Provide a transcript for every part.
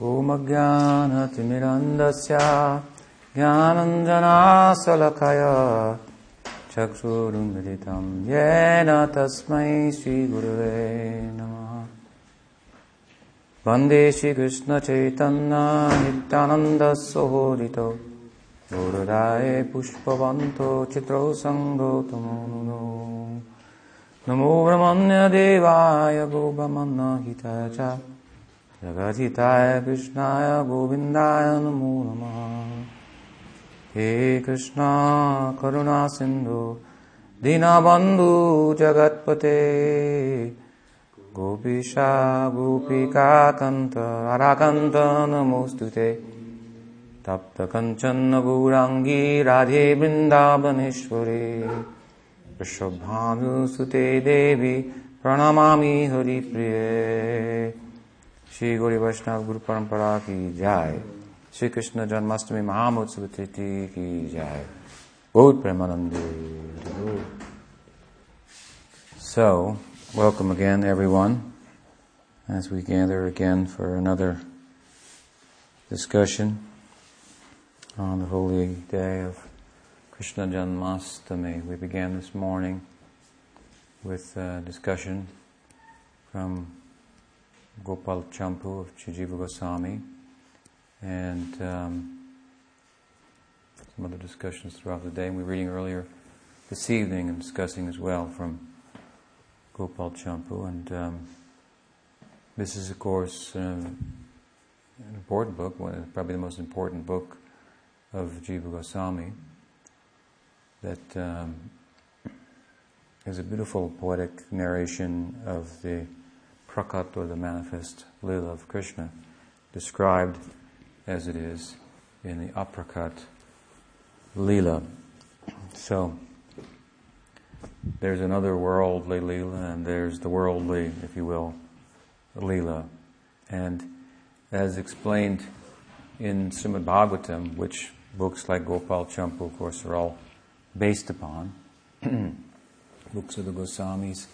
ॐ अज्ञानतिमिरन्दस्य ज्ञानञ्जनाशलकय चक्षुरुन्मिलितं येन तस्मै श्रीगुरुवे नमः। वन्दे श्रीकृष्णचैतन्य नित्यानन्दसहोदितो गुरुराये पुष्पवन्तो चित्रौ सङ्गौतमो नुनो नमो ब्रह्मण्यदेवाय गोपमन्नहिताय च जगजिताय कृष्णाय गोविन्दाय नमो नमः। हे कृष्णा, करुणा सिन्धु, दीनबन्धु जगत्पते। गोपीशा गोपिकाकन्त अराकन्त नमोऽस्तु ते। तप्तकञ्चन गौराङ्गी राधे वृन्दावनेश्वरे। वृषभानुसुते देवी, प्रणमामि हरिप्रिये। श्री गौरी वैष्णव गुरु परंपरा की जय श्री कृष्ण जन्माष्टमी महामोत्सव तिथि की जय बहुत प्रेमानंदे So, welcome again everyone as we gather again for another discussion on the holy day of Krishna Janmastami. We began this morning with a discussion from Gopal Champu of Sri Jiva Goswami and um, some other discussions throughout the day. And we were reading earlier this evening and discussing as well from Gopal Champu. And um, this is, of course, uh, an important book, probably the most important book of Jiva Goswami that um, is a beautiful poetic narration of the prakat or the manifest lila of Krishna, described as it is in the aprakat lila. So there's another worldly lila, and there's the worldly, if you will, lila, and as explained in Srimad Bhagavatam, which books like Gopal Champu, of course, are all based upon books of the Goswamis.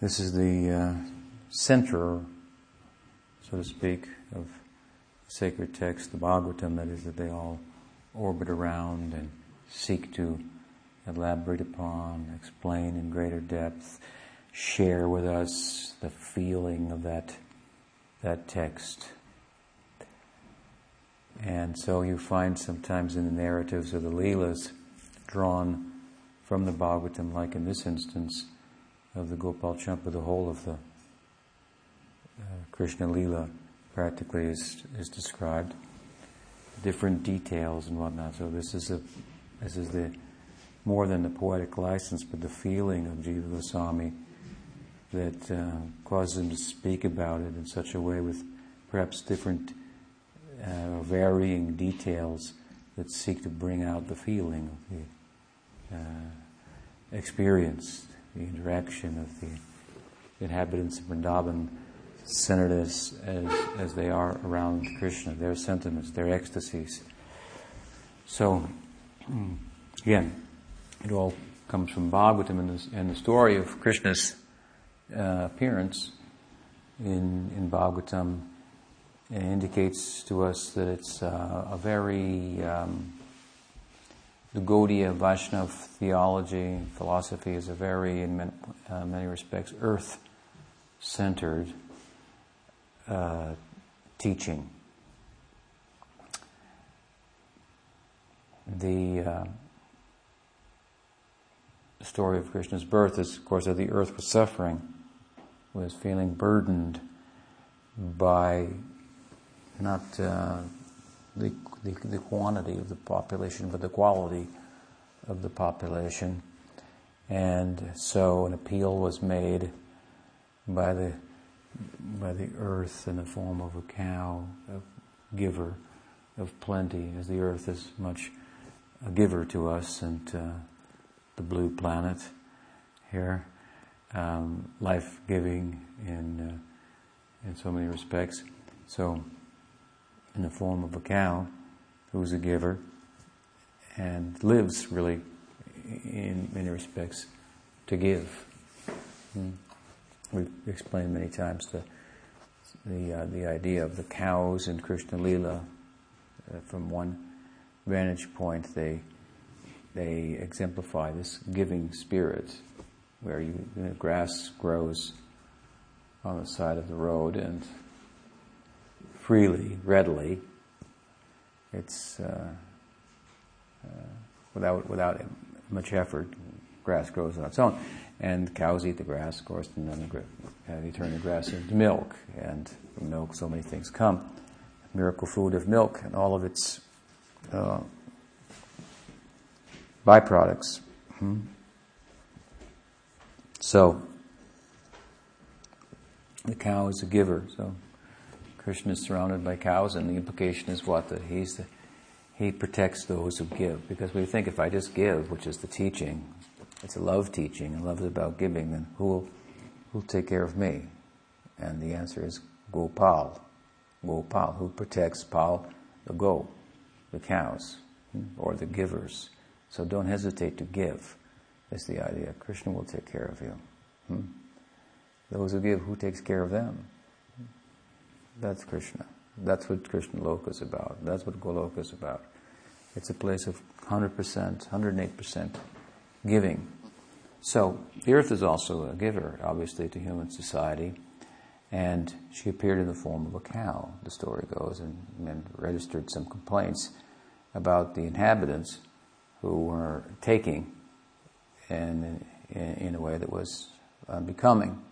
This is the uh, center, so to speak, of the sacred text, the Bhagavatam, that is, that they all orbit around and seek to elaborate upon, explain in greater depth, share with us the feeling of that, that text. And so you find sometimes in the narratives of the Leelas drawn from the Bhagavatam, like in this instance of the Gopal Champu, the whole of the Krishna Leela practically is, is described, different details and whatnot. So this is a this is the more than the poetic license, but the feeling of Jiva Goswami that uh, causes him to speak about it in such a way with perhaps different uh, varying details that seek to bring out the feeling of the uh, experience, the interaction of the inhabitants of Vrindavan, centered as, as, as they are around Krishna, their sentiments, their ecstasies. So, again, it all comes from Bhagavatam and the, and the story of Krishna's uh, appearance in, in Bhagavatam indicates to us that it's uh, a very um, the Gaudiya Vaishnav theology, philosophy is a very, in many, uh, many respects, earth-centered uh, teaching. The uh, story of Krishna's birth is, of course, that the earth was suffering, was feeling burdened by not uh, the, the, the quantity of the population, but the quality of the population. And so an appeal was made by the by the earth in the form of a cow, a giver of plenty, as the earth is much a giver to us, and uh, the blue planet here, um, life giving in uh, in so many respects. So in the form of a cow who's a giver and lives really in many respects to give. Hmm. We've explained many times the the, uh, the idea of the cows in Krishna Lila. Uh, from one vantage point, they, they exemplify this giving spirit where you, grass grows on the side of the road and freely, readily. It's uh, uh, without without much effort. Grass grows on its own, and cows eat the grass, of course, and then uh, they turn the grass into milk, and from milk, so many things come. Miracle food of milk and all of its uh, byproducts. Hmm. So, the cow is a giver. So, Krishna is surrounded by cows, and the implication is what? That he's the, he protects those who give. Because we think if I just give, which is the teaching, it's a love teaching, and love is about giving, then who will, who will take care of me? And the answer is Gopal. Gopal, who protects Pal, the go, the cows, hmm, or the givers. So don't hesitate to give is the idea. Krishna will take care of you. Hmm? Those who give, who takes care of them? That's Krishna. That's what Krishna Loka is about. That's what Goloka is about. It's a place of 100%, 108% giving. So, the earth is also a giver, obviously, to human society. And she appeared in the form of a cow, the story goes, and, and registered some complaints about the inhabitants who were taking and in, in a way that was unbecoming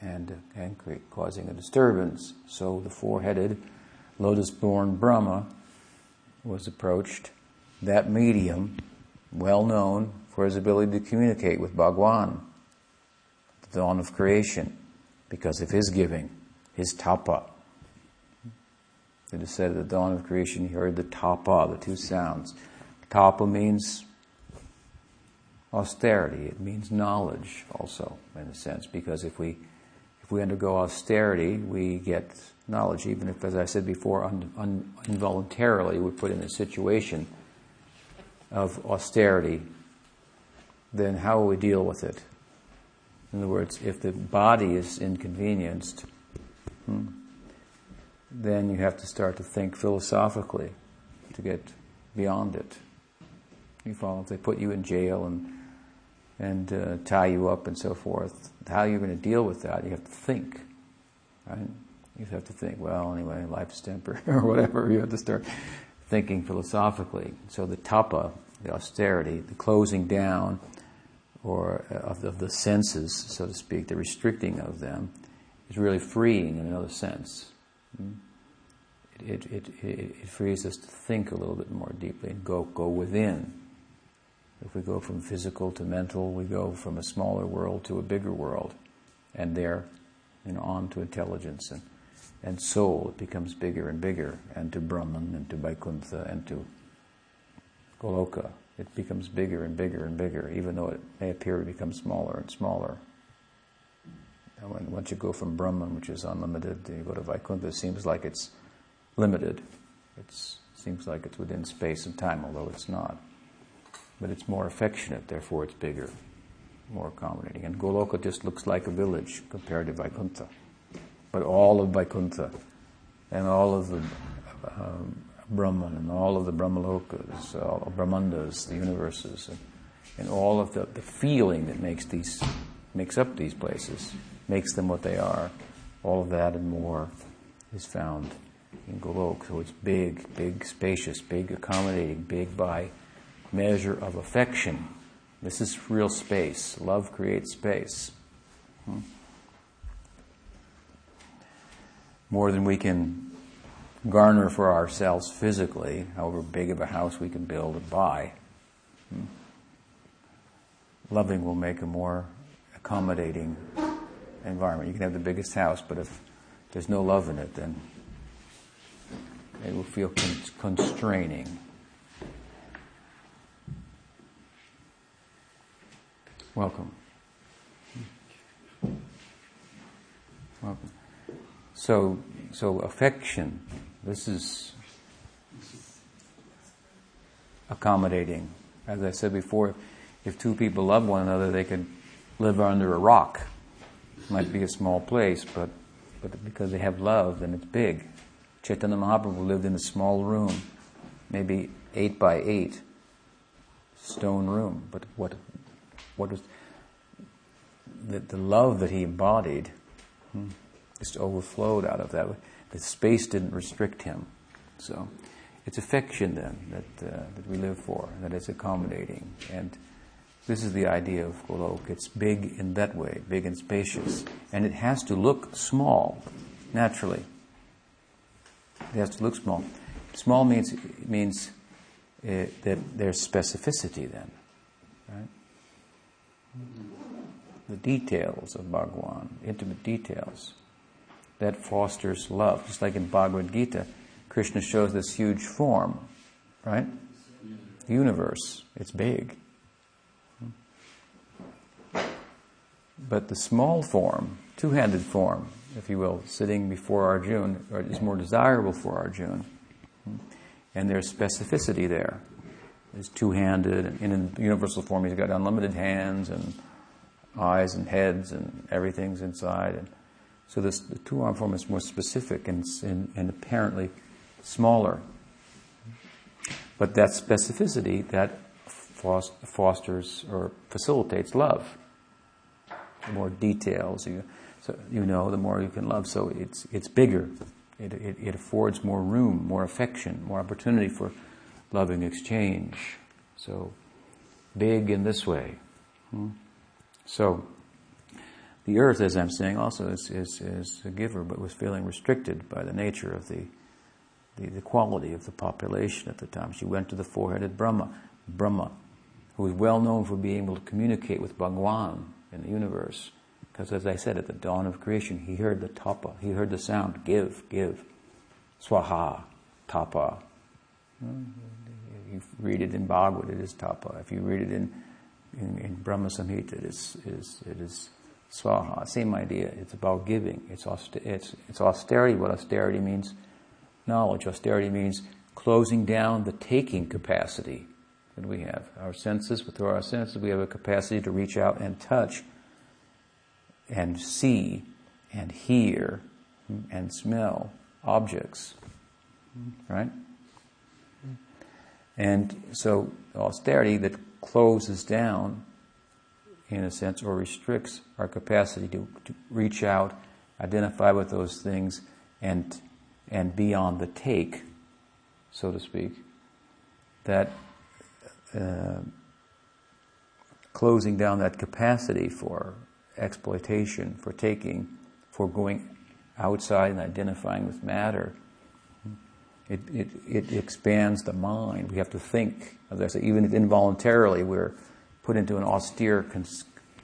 and, and causing a disturbance. So the four-headed lotus-born Brahma was approached. That medium, well known for his ability to communicate with Bhagwan, the dawn of creation, because of his giving, his tapa. It is said at the dawn of creation he heard the tapa, the two sounds. Tapa means austerity. It means knowledge also, in a sense, because if we if we undergo austerity, we get knowledge, even if, as I said before, un, un, involuntarily we're put in a situation of austerity, then how will we deal with it? In other words, if the body is inconvenienced, hmm, then you have to start to think philosophically to get beyond it. You follow? If they put you in jail and and uh, tie you up and so forth. How you're going to deal with that, you have to think, right? You have to think, well, anyway, life's temper or whatever. You have to start thinking philosophically. So the tapa, the austerity, the closing down, or uh, of the, of the senses, so to speak, the restricting of them, is really freeing in another sense. Hmm? It, it, it, it frees us to think a little bit more deeply and go, go within if we go from physical to mental, we go from a smaller world to a bigger world. And there, you know, on to intelligence and, and soul, it becomes bigger and bigger, and to Brahman and to Vaikuntha and to Goloka. It becomes bigger and bigger and bigger, even though it may appear to become smaller and smaller. And when, once you go from Brahman, which is unlimited, you go to Vaikuntha, it seems like it's limited. It seems like it's within space and time, although it's not but it's more affectionate, therefore it's bigger, more accommodating. And Goloka just looks like a village compared to Vaikuntha. But all of Vaikuntha and all of the um, Brahman and all of the Brahmalokas, all Brahmandas, the universes, and, and all of the, the feeling that makes these makes up these places, makes them what they are. All of that and more is found in Golok. So it's big, big, spacious, big, accommodating, big by measure of affection. This is real space. Love creates space. Hmm? More than we can garner for ourselves physically, however big of a house we can build and buy. Hmm? Loving will make a more accommodating environment. You can have the biggest house, but if there's no love in it, then it will feel con- constraining. Welcome. Welcome. So, so affection. This is accommodating. As I said before, if two people love one another, they could live under a rock. It might be a small place, but but because they have love, then it's big. Chaitanya Mahaprabhu lived in a small room, maybe eight by eight, stone room. But what, what was the, the love that he embodied hmm, just overflowed out of that. Space didn't restrict him. So it's affection then that, uh, that we live for, that is accommodating. And this is the idea of Golok. It's big in that way, big and spacious. And it has to look small, naturally. It has to look small. Small means, means uh, that there's specificity then. Right? The details of Bhagwan, intimate details, that fosters love. Just like in Bhagavad Gita, Krishna shows this huge form, right? Universe. It's big. But the small form, two-handed form, if you will, sitting before Arjuna, is more desirable for Arjuna. And there's specificity there. It's two-handed, and in universal form, he's got unlimited hands and eyes and heads, and everything's inside. And so this the two-arm form is more specific and, and, and apparently smaller. But that specificity that fosters or facilitates love the more details you, so you know, the more you can love. So it's, it's bigger. It, it, it affords more room, more affection, more opportunity for loving exchange. So big in this way. Hmm? So the earth, as I'm saying, also is, is, is a giver, but was feeling restricted by the nature of the, the, the quality of the population at the time. She went to the four-headed Brahma, Brahma, who was well known for being able to communicate with Bhagwan, in the universe. Because as I said, at the dawn of creation, he heard the tapa, he heard the sound, give, give, swaha, tapa. You read it in Bhagavad, it is tapa. If you read it in, in, in Brahma Samhita, it is, it is, it is swaha. Same idea. It's about giving. It's, it's, it's austerity. What austerity means? Knowledge. Austerity means closing down the taking capacity that we have. Our senses, through our senses, we have a capacity to reach out and touch and see and hear and smell objects. Right? And so austerity that closes down, in a sense, or restricts our capacity to, to reach out, identify with those things, and and be on the take, so to speak, that uh, closing down that capacity for exploitation, for taking, for going outside and identifying with matter. It, it, it expands the mind. We have to think. As I say, even if involuntarily we're put into an austere con-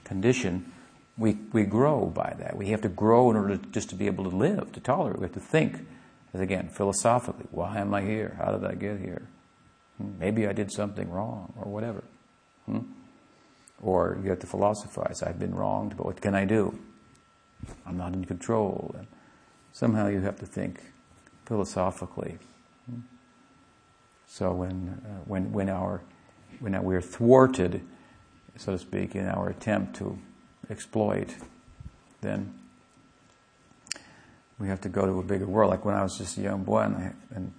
condition, we, we grow by that. We have to grow in order to, just to be able to live, to tolerate. We have to think, as again, philosophically, why am I here? How did I get here? Maybe I did something wrong or whatever. Hmm? Or you have to philosophize. I've been wronged, but what can I do? I'm not in control. And somehow you have to think philosophically. Hmm? So when, uh, when, when, our, when we're thwarted, so to speak, in our attempt to exploit, then we have to go to a bigger world. Like when I was just a young boy and, I, and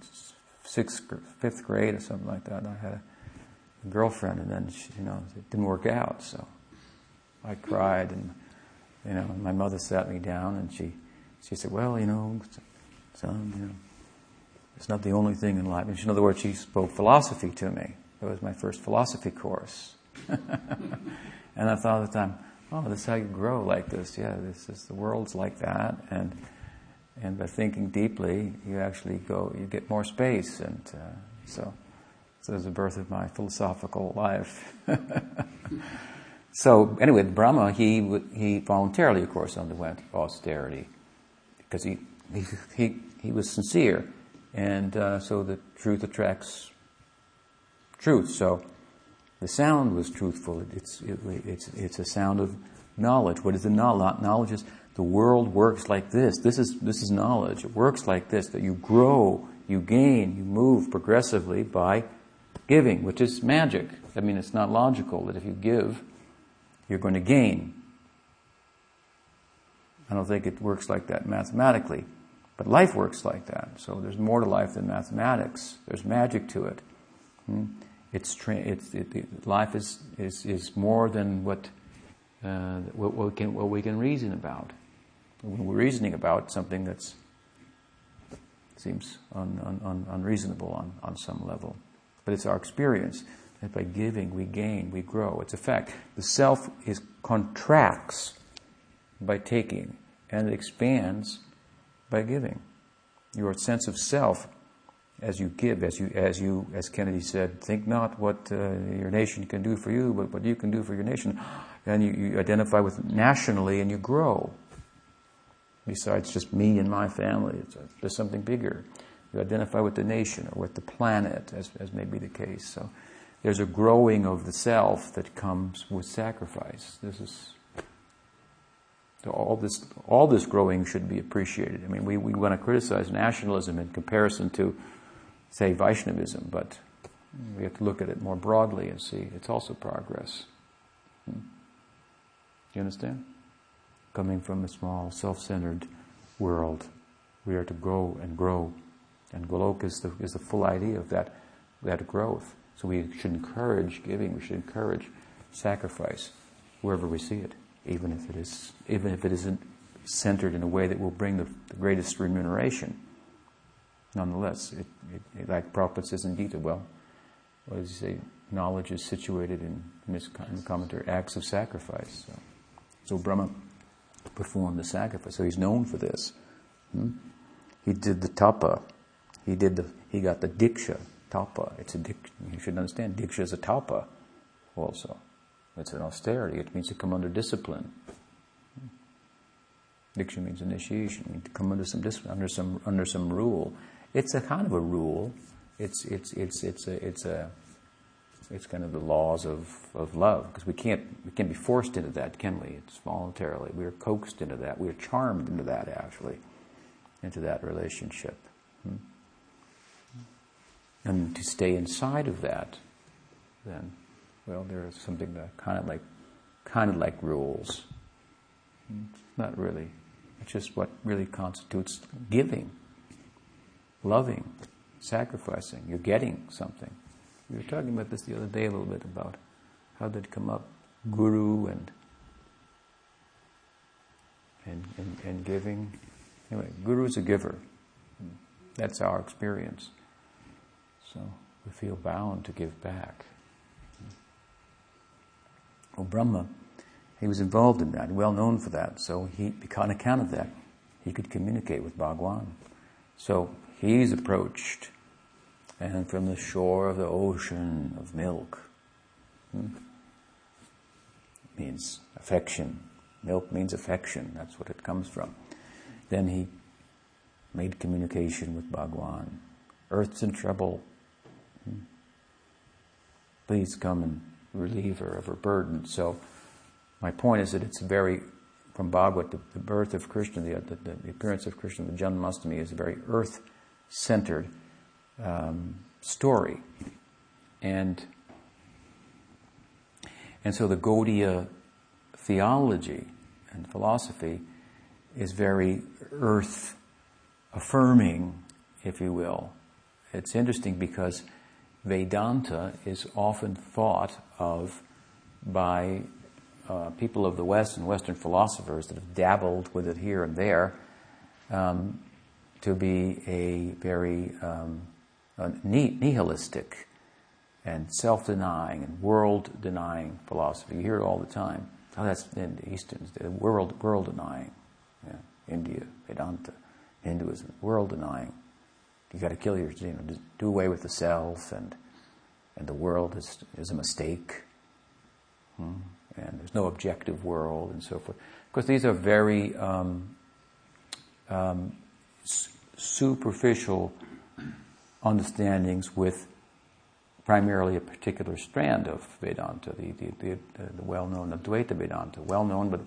sixth, fifth grade or something like that. I had a girlfriend, and then she, you know it didn't work out. So I cried, and you know my mother sat me down, and she she said, "Well, you know, son, you know, it's not the only thing in life." in other words, she spoke philosophy to me. It was my first philosophy course, and I thought at the time, "Oh, this is how you grow like this. Yeah, this is the world's like that." and and by thinking deeply, you actually go, you get more space, and uh, so, so there's the birth of my philosophical life. so anyway, Brahma, he he voluntarily, of course, underwent austerity because he he he, he was sincere, and uh, so the truth attracts truth. So the sound was truthful. It's it, it's it's a sound of knowledge. What is the knowledge? Knowledge is the world works like this. This is, this is knowledge. It works like this, that you grow, you gain, you move progressively by giving, which is magic. I mean, it's not logical that if you give, you're going to gain. I don't think it works like that mathematically. But life works like that. So there's more to life than mathematics. There's magic to it. Hmm? It's, tra- it's it, it, life is, is, is more than what, uh, what, what, we can, what we can reason about. When we're reasoning about something that seems un, un, un, unreasonable on, on some level. But it's our experience that by giving we gain, we grow. It's a fact. The self is contracts by taking and it expands by giving. Your sense of self as you give, as you, as you, as Kennedy said, think not what uh, your nation can do for you, but what you can do for your nation. And you, you identify with nationally and you grow. Besides just me and my family, a, there's something bigger. You identify with the nation or with the planet, as, as may be the case. So there's a growing of the self that comes with sacrifice. This is all this, all this growing should be appreciated. I mean, we, we want to criticize nationalism in comparison to, say, Vaishnavism, but we have to look at it more broadly and see it's also progress. Hmm? Do you understand? Coming from a small, self-centered world, we are to grow and grow, and Golok is the, is the full idea of that, that growth. So we should encourage giving, we should encourage sacrifice wherever we see it even if it is, even if it isn't centered in a way that will bring the, the greatest remuneration. Nonetheless, it, it, like Prabhupada says in Gita, well, what does he say? Knowledge is situated in, in his commentary, acts of sacrifice. So, so Brahma performed the sacrifice. So he's known for this. Hmm? He did the tapa. He did the. He got the diksha tapa. It's a dik. You should understand. Diksha is a tapa, also. It's an austerity. It means to come under discipline. Diksha means initiation. means to come under some discipline, under some under some rule. It's a kind of a rule. It's it's it's it's a it's a it's kind of the laws of, of love because we can't we can't be forced into that, can we? It's voluntarily. We are coaxed into that. We are charmed into that actually, into that relationship. Hmm? And to stay inside of that, then well, there is something that kind of like, kind of like rules. It's not really. It's just what really constitutes giving, loving, sacrificing. You're getting something. We were talking about this the other day a little bit about how did come up, guru and and, and, and giving. Anyway, guru is a giver. That's our experience. So we feel bound to give back. Well, Brahma, he was involved in that, well known for that. So he, on account of that, he could communicate with Bhagwan. So he's approached, and from the shore of the ocean of milk, hmm, means affection. Milk means affection. That's what it comes from. Then he made communication with Bhagwan. Earth's in trouble. Hmm. Please come and relieve her of her burden. So, my point is that it's very, from Bhagavad, the, the birth of Krishna, the, the, the, appearance of Krishna, the Janmastami is very earth centered um, story. And, and so the Gaudiya theology and philosophy is very earth affirming, if you will. It's interesting because Vedanta is often thought of by uh, people of the West and Western philosophers that have dabbled with it here and there um, to be a very um, nihilistic and self-denying and world-denying philosophy. You hear it all the time. Oh, that's in the Eastern, world, world-denying. Yeah. India, Vedanta, Hinduism, world-denying you got to kill your, you know, do away with the self, and and the world is is a mistake, hmm? and there's no objective world, and so forth. Because these are very um, um, superficial understandings with primarily a particular strand of Vedanta, the, the, the, the well-known Advaita Vedanta, well-known but,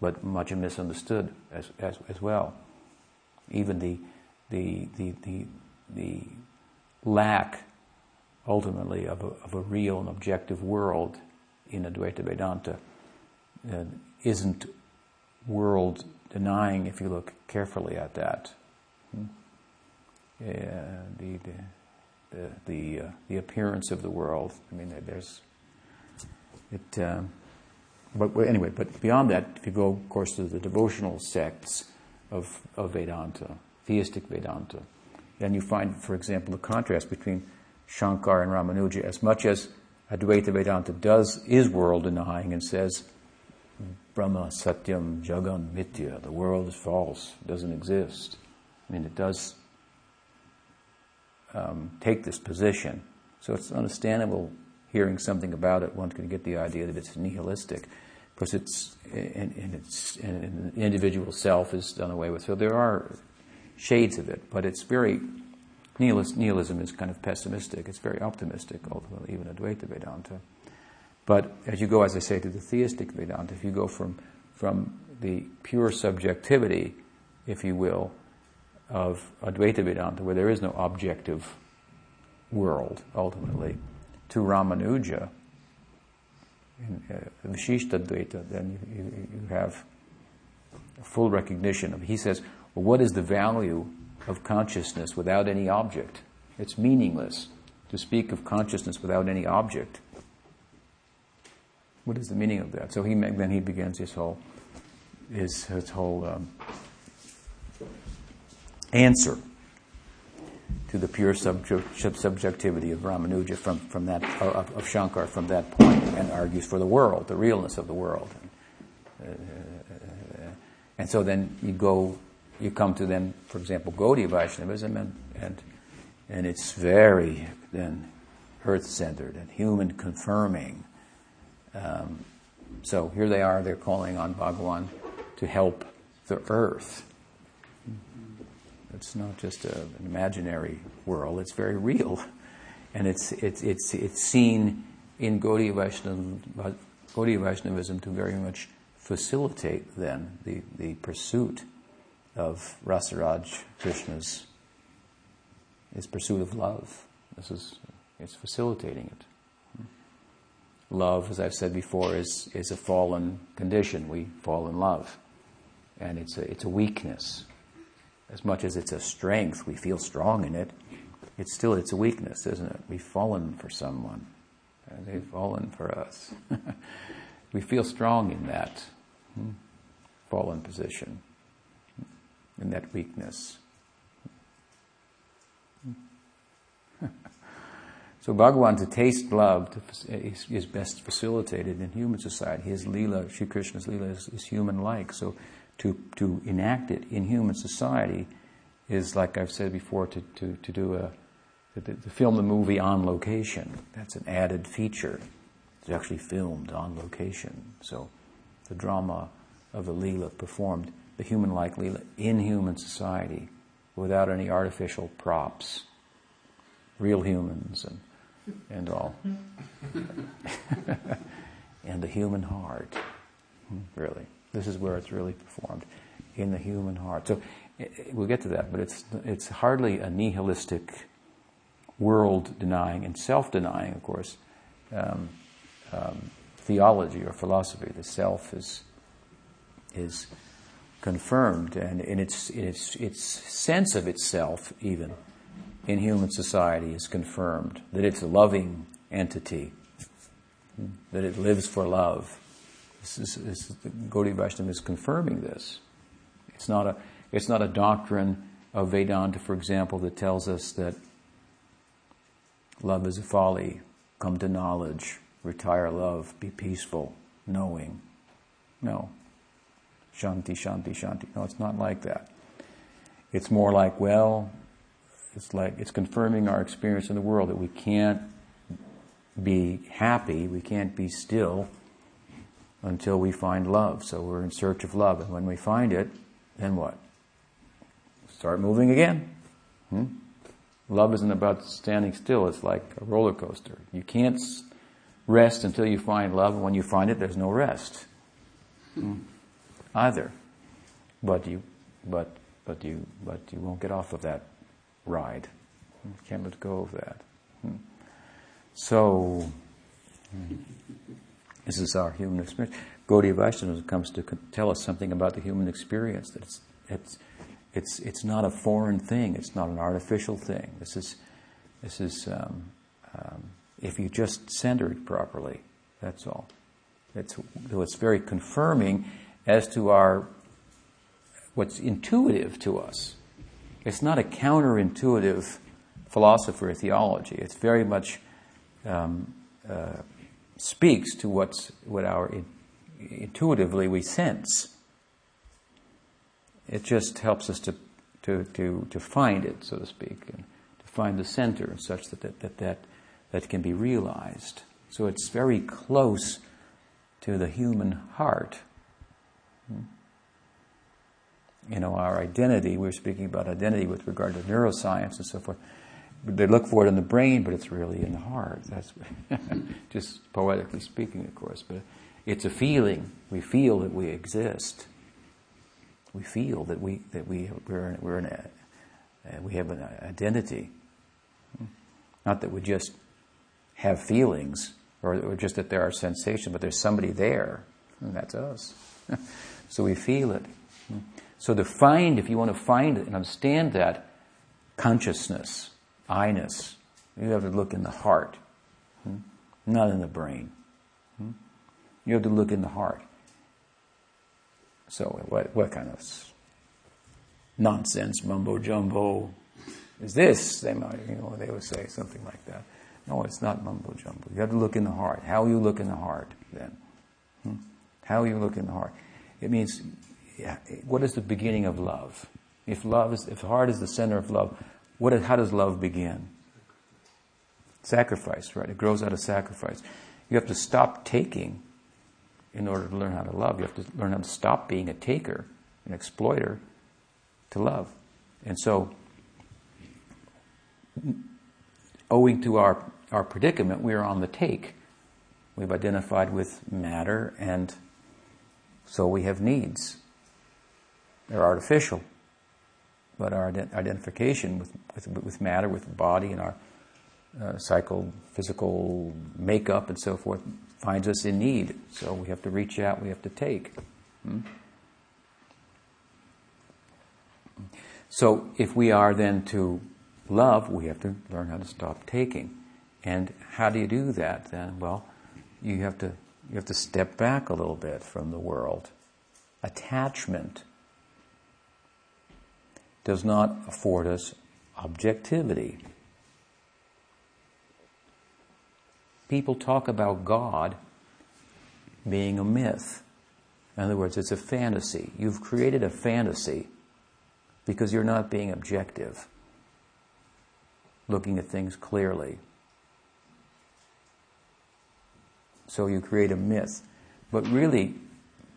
but much misunderstood as, as, as well. Even the, the, the, the, the lack, ultimately, of a, of a real and objective world in Advaita Vedanta uh, isn't world denying if you look carefully at that. Hmm? Yeah, the, the, the, uh, the appearance of the world. I mean, there's, it, um, but anyway, but beyond that, if you go, of course, to the devotional sects of, of Vedanta, theistic Vedanta, then you find, for example, the contrast between Shankar and Ramanuja. As much as Advaita Vedanta does is world denying and says Brahma Satyam Jagan Mithya, the world is false, doesn't exist. I mean, it does um, take this position. So it's understandable hearing something about it, one can get the idea that it's nihilistic because it's in, in its in, the individual self is done away with. So there are shades of it, but it's very nihilist, nihilism is kind of pessimistic. It's very optimistic, ultimately, even Advaita Vedanta. But as you go, as I say, to the theistic Vedanta, if you go from from the pure subjectivity, if you will, of Advaita Vedanta, where there is no objective world, ultimately, to Ramanuja, in uh, Vishishtadvaita, then you, you, you have full recognition of. He says, well, what is the value of consciousness without any object? It's meaningless to speak of consciousness without any object. What is the meaning of that? So he then he begins his whole his his whole um, answer to the pure subjectivity of Ramanuja from, from that, of, Shankar from that point and argues for the world, the realness of the world. And, so then you go, you come to then, for example, Gaudiya Vaishnavism and, and, and it's very then earth-centered and human confirming. Um, so here they are, they're calling on Bhagavan to help the earth it's not just a, an imaginary world, it's very real. And it's, it's, it's, it's seen in Gaudiya, Vaishnav, Gaudiya Vaishnavism to very much facilitate then the, the pursuit of Rasaraj Krishna's his pursuit of love. This is it's facilitating it. Love, as I've said before, is, is a fallen condition. We fall in love. And it's a, it's a weakness as much as it's a strength, we feel strong in it, it's still it's a weakness, isn't it? We've fallen for someone. They've fallen for us. we feel strong in that hmm, fallen position, in that weakness. so Bhagavan, to taste love to, is, is, best facilitated in human society. His lila, Sri Krishna's lila, is, is human-like. So to, to enact it in human society is, like I've said before, to, to, to do a, to, to film the movie on location. That's an added feature. It's actually filmed on location. So the drama of the Leela performed, the human-like Leela, in human society without any artificial props. Real humans and, and all. and the human heart, hmm, really. This is where it's really performed in the human heart. So eh, eh, we'll get to that, but it's it's hardly a nihilistic, world denying and self denying, of course, um, um, theology or philosophy. The self is is confirmed, and in its in its its sense of itself, even in human society, is confirmed that it's a loving entity, that it lives for love this is, this is, Gaudiya Vaishnava is confirming this. It's not a, it's not a doctrine of Vedanta, for example, that tells us that love is a folly, come to knowledge, retire love, be peaceful, knowing. No. Shanti, shanti, shanti. No, it's not like that. It's more like, well, it's like, it's confirming our experience in the world that we can't be happy, we can't be still until we find love. So we're in search of love. And when we find it, then what? Start moving again. Hmm? Love isn't about standing still. It's like a roller coaster. You can't rest until you find love. And when you find it, there's no rest. Hmm? Either. But you, but, but you, but you won't get off of that ride. You can't let go of that. Hmm? So, This is our human experience. Gaudiya Vaishnavism comes to tell us something about the human experience, that it's, it's, it's, it's not a foreign thing, it's not an artificial thing. This is, this is um, um, if you just center it properly, that's all. It's, it's very confirming as to our what's intuitive to us. It's not a counterintuitive philosophy or theology. It's very much um, uh, speaks to what's what our in, intuitively we sense. It just helps us to, to, to, to find it, so to speak, and to find the center such that that, that, that, that can be realized. So it's very close to the human heart. Hmm you know, our identity. We were speaking about identity with regard to neuroscience and so forth. They look for it in the brain, but it's really in the heart. That's just poetically speaking, of course. But it's a feeling. We feel that we exist. We feel that we that we we're we're in a, uh, we have an identity. Not that we just have feelings or, or just that there are sensations, but there's somebody there, and that's us. so we feel it. So to find, if you want to find it and understand that consciousness, I-ness, you have to look in the heart, hmm? not in the brain. Hmm? You have to look in the heart. So what, what kind of nonsense, mumbo jumbo is this? They might, you know, they would say something like that. No, it's not mumbo jumbo. You have to look in the heart. How you look in the heart, then. Hmm? How you look in the heart. It means yeah, what is the beginning of love? If love is, if heart is the center of love, what is, how does love begin? Sacrifice, right? It grows out of sacrifice. You have to stop taking in order to learn how to love. You have to learn how to stop being a taker, an exploiter, to love. And so, owing to our, our predicament, we are on the take. We've identified with matter, and so we have needs. They're artificial. But our ident- identification with, with, with, matter, with body, and our uh, psycho, physical makeup and so forth finds us in need. So we have to reach out, we have to take. Hmm? So if we are then to love, we have to learn how to stop taking. And how do you do that then? Well, you have to you have to step back a little bit from the world. Attachment does not afford us objectivity. People talk about God being a myth. In other words, it's a fantasy. You've created a fantasy because you're not being objective, looking at things clearly. So you create a myth. But really,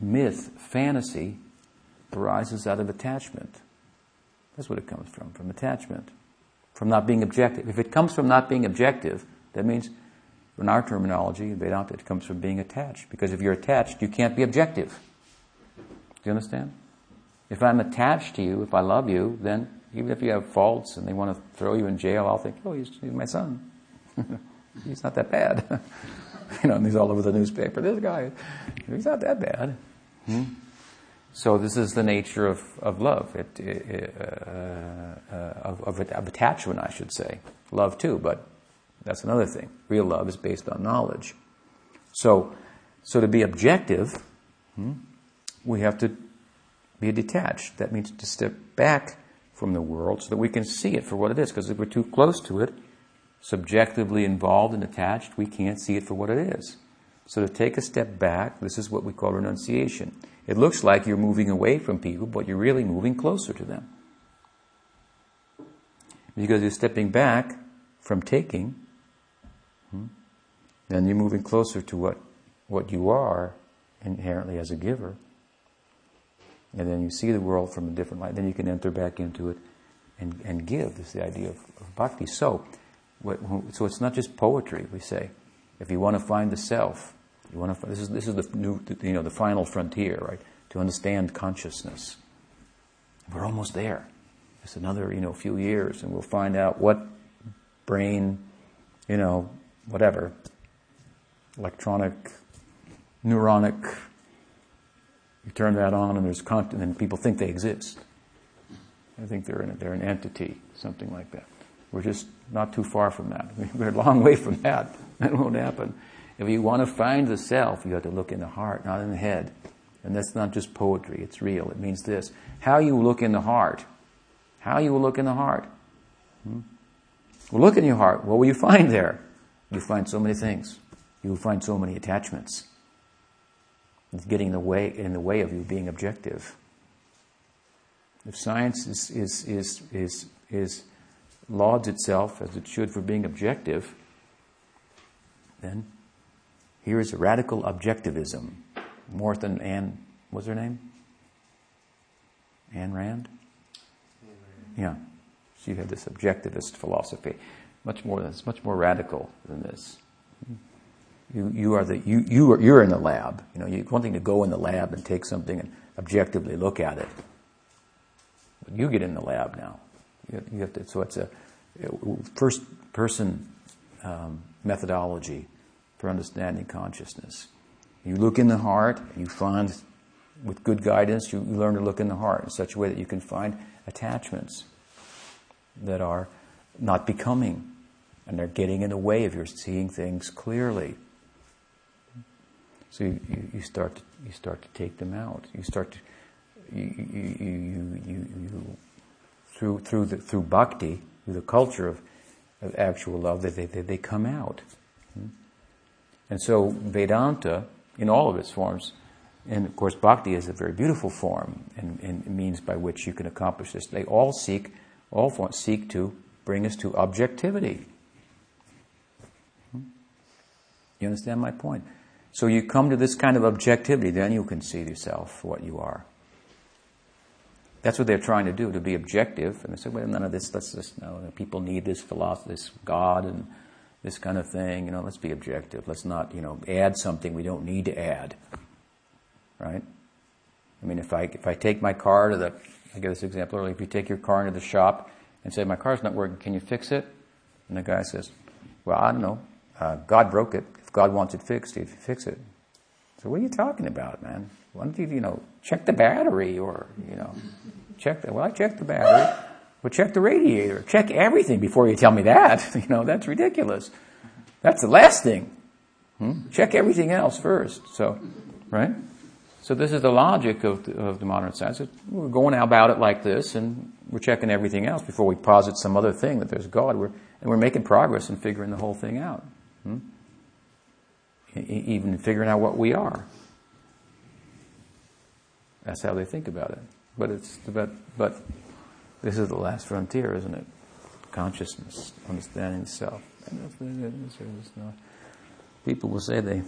myth, fantasy, arises out of attachment. That's what it comes from, from attachment, from not being objective. If it comes from not being objective, that means, in our terminology, Vedanta, it comes from being attached. Because if you're attached, you can't be objective. Do you understand? If I'm attached to you, if I love you, then even if you have faults and they want to throw you in jail, I'll think, oh, he's, he's my son. he's not that bad. you know, and he's all over the newspaper. This guy, he's not that bad. Hmm? So this is the nature of, of love, it, it, uh, uh, of, of, of, attachment, I should say. Love too, but that's another thing. Real love is based on knowledge. So, so to be objective, hmm, we have to be detached. That means to step back from the world so that we can see it for what it is. Because if we're too close to it, subjectively involved and attached, we can't see it for what it is. So to take a step back, this is what we call renunciation. It looks like you're moving away from people, but you're really moving closer to them. Because you're stepping back from taking, hmm, then you're moving closer to what, what you are inherently as a giver. And then you see the world from a different light. Then you can enter back into it and, and give. This is the idea of, of bhakti. So, what, so it's not just poetry, we say. If you want to find the self, you want to, this is, this is the new, you know, the final frontier, right? To understand consciousness. We're almost there. It's another, you know, few years and we'll find out what brain, you know, whatever, electronic neuronic. You turn that on, and there's content, and people think they exist. I think they're an, they're an entity, something like that. We're just not too far from that. We're a long way from that. That won't happen. If you want to find the self, you have to look in the heart, not in the head. And that's not just poetry, it's real. It means this how you look in the heart. How you will look in the heart. Hmm? Well, look in your heart. What will you find there? You find so many things. You will find so many attachments. It's getting in the way, in the way of you being objective. If science is, is, is, is, is lauds itself as it should for being objective, then here is radical objectivism. More than Anne, what's her name? Ayn Rand? Yeah. She had this objectivist philosophy. Much more, it's much more radical than this. You, you are the, you, you are, you're in the lab. You know, you, one thing to go in the lab and take something and objectively look at it. But you get in the lab now. You, you have to, so it's a, first person um, methodology for understanding consciousness. You look in the heart, you find, with good guidance, you learn to look in the heart in such a way that you can find attachments that are not becoming and they're getting in the way of your seeing things clearly. So you, you, you, start to, you start to take them out. You start to you, you, you, you, through through the, through bhakti, through the culture of, of actual love, they, they, they come out. Hmm? And so Vedanta, in all of its forms, and of course bhakti is a very beautiful form and, and means by which you can accomplish this. They all seek, all forms seek to bring us to objectivity. Hmm? You understand my point? So you come to this kind of objectivity, then you can see yourself for what you are. That's what they're trying to do, to be objective. And they say, well, none of this, let's just, know, people need this philosophy, this God and this kind of thing. You know, let's be objective. Let's not, you know, add something we don't need to add. Right? I mean, if I, if I take my car to the, I give this example earlier, if you take your car into the shop and say, my car's not working, can you fix it? And the guy says, well, I don't know. Uh, God broke it. If God wants it fixed, he'd fix it. So what are you talking about, man? Why don't you, you know, check the battery or, you know, check that. Well, I checked the battery. Well, check the radiator. Check everything before you tell me that. you know, that's ridiculous. That's the last thing. Hmm? Check everything else first. So, right? So this is the logic of the, of the modern science. We're going about it like this, and we're checking everything else before we posit some other thing that there's God. We're, and we're making progress in figuring the whole thing out. Hmm? Even figuring out what we are. That's how they think about it. But it's but but this is the last frontier, isn't it? Consciousness, understanding self. People will say they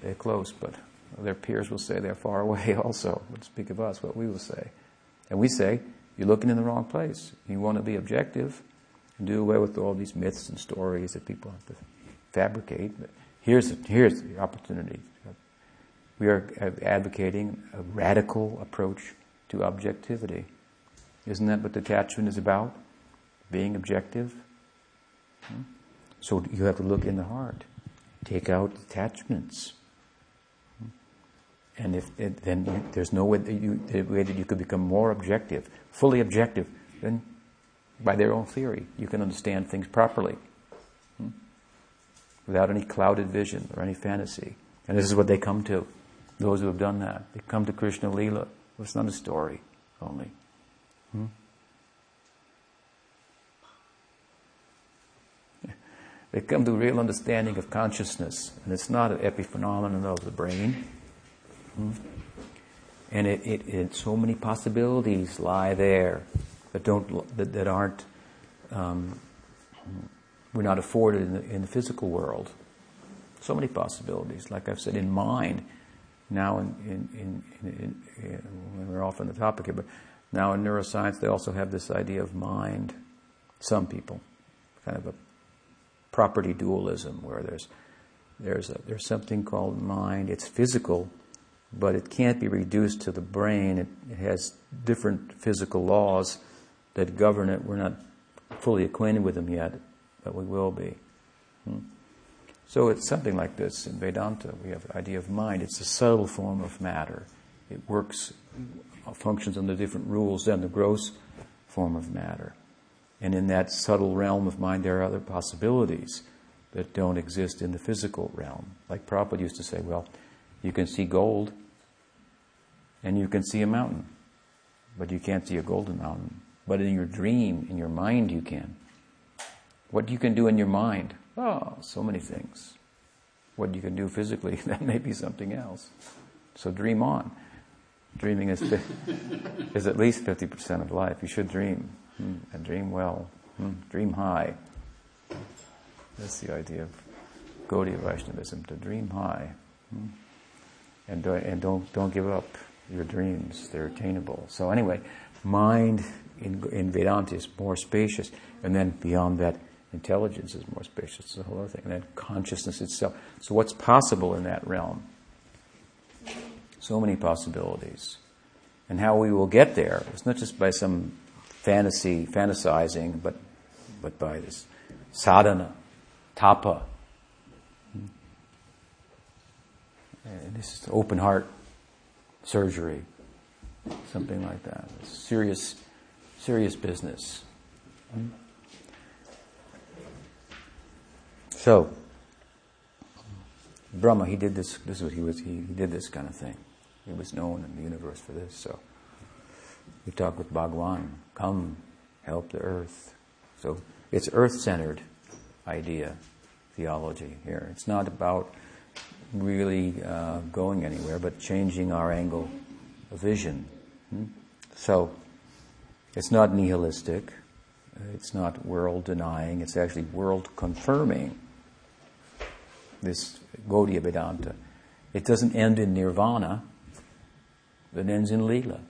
they're close, but their peers will say they're far away. Also, speak of us, what we will say, and we say you're looking in the wrong place. You want to be objective and do away with all these myths and stories that people have to fabricate. But here's here's the opportunity we are advocating a radical approach to objectivity. Isn't that what detachment is about? Being objective? Hmm? So you have to look in the heart, take out attachments. Hmm? And if it, then there's no way that, you, way that you could become more objective, fully objective, then by their own theory, you can understand things properly hmm? without any clouded vision or any fantasy. And this is what they come to those who have done that. They come to Krishna Lila. It's not a story only. They come to a real understanding of consciousness, and it's not an epiphenomenon of the brain. Hmm? And it, it, it, so many possibilities lie there that don't that, that aren't um, we're not afforded in the, in the physical world. So many possibilities, like I've said, in mind now in, in, in, in, we're off on the topic here, but now in neuroscience they also have this idea of mind. Some people, kind of a property dualism, where there's there's a, there's something called mind. It's physical, but it can't be reduced to the brain. It, it has different physical laws that govern it. We're not fully acquainted with them yet, but we will be. Hmm. So it's something like this in Vedanta. We have the idea of mind. It's a subtle form of matter. It works, functions under different rules than the gross form of matter. And in that subtle realm of mind, there are other possibilities that don't exist in the physical realm. Like Prabhupada used to say, well, you can see gold and you can see a mountain, but you can't see a golden mountain. But in your dream, in your mind, you can. What you can do in your mind? Oh, so many things. What you can do physically, that may be something else. So dream on. Dreaming is, is at least 50% of life. You should dream. Hmm. And dream well. Hmm. Dream high. That's the idea of Gaudiya Vaishnavism, to dream high. Hmm. And, do, and don't, don't give up your dreams. They're attainable. So anyway, mind in, in Vedanta is more spacious. And then beyond that, intelligence is more spacious. It's a whole other thing. And then consciousness itself. So what's possible in that realm? So many possibilities. And how we will get there is not just by some fantasy, fantasizing, but, but by this sadhana, tapa. And this is open heart surgery, something like that. Serious, serious business. Hmm? So, Brahma, he did this. This is what he was he, he did this kind of thing. He was known in the universe for this. So, we talk with Bhagwan. Come, help the earth. So it's earth-centered idea, theology here. It's not about really uh, going anywhere, but changing our angle of vision. Hmm? So it's not nihilistic. It's not world denying. It's actually world confirming. This Gaudiya Vedanta. It doesn't end in nirvana. It ends in lila.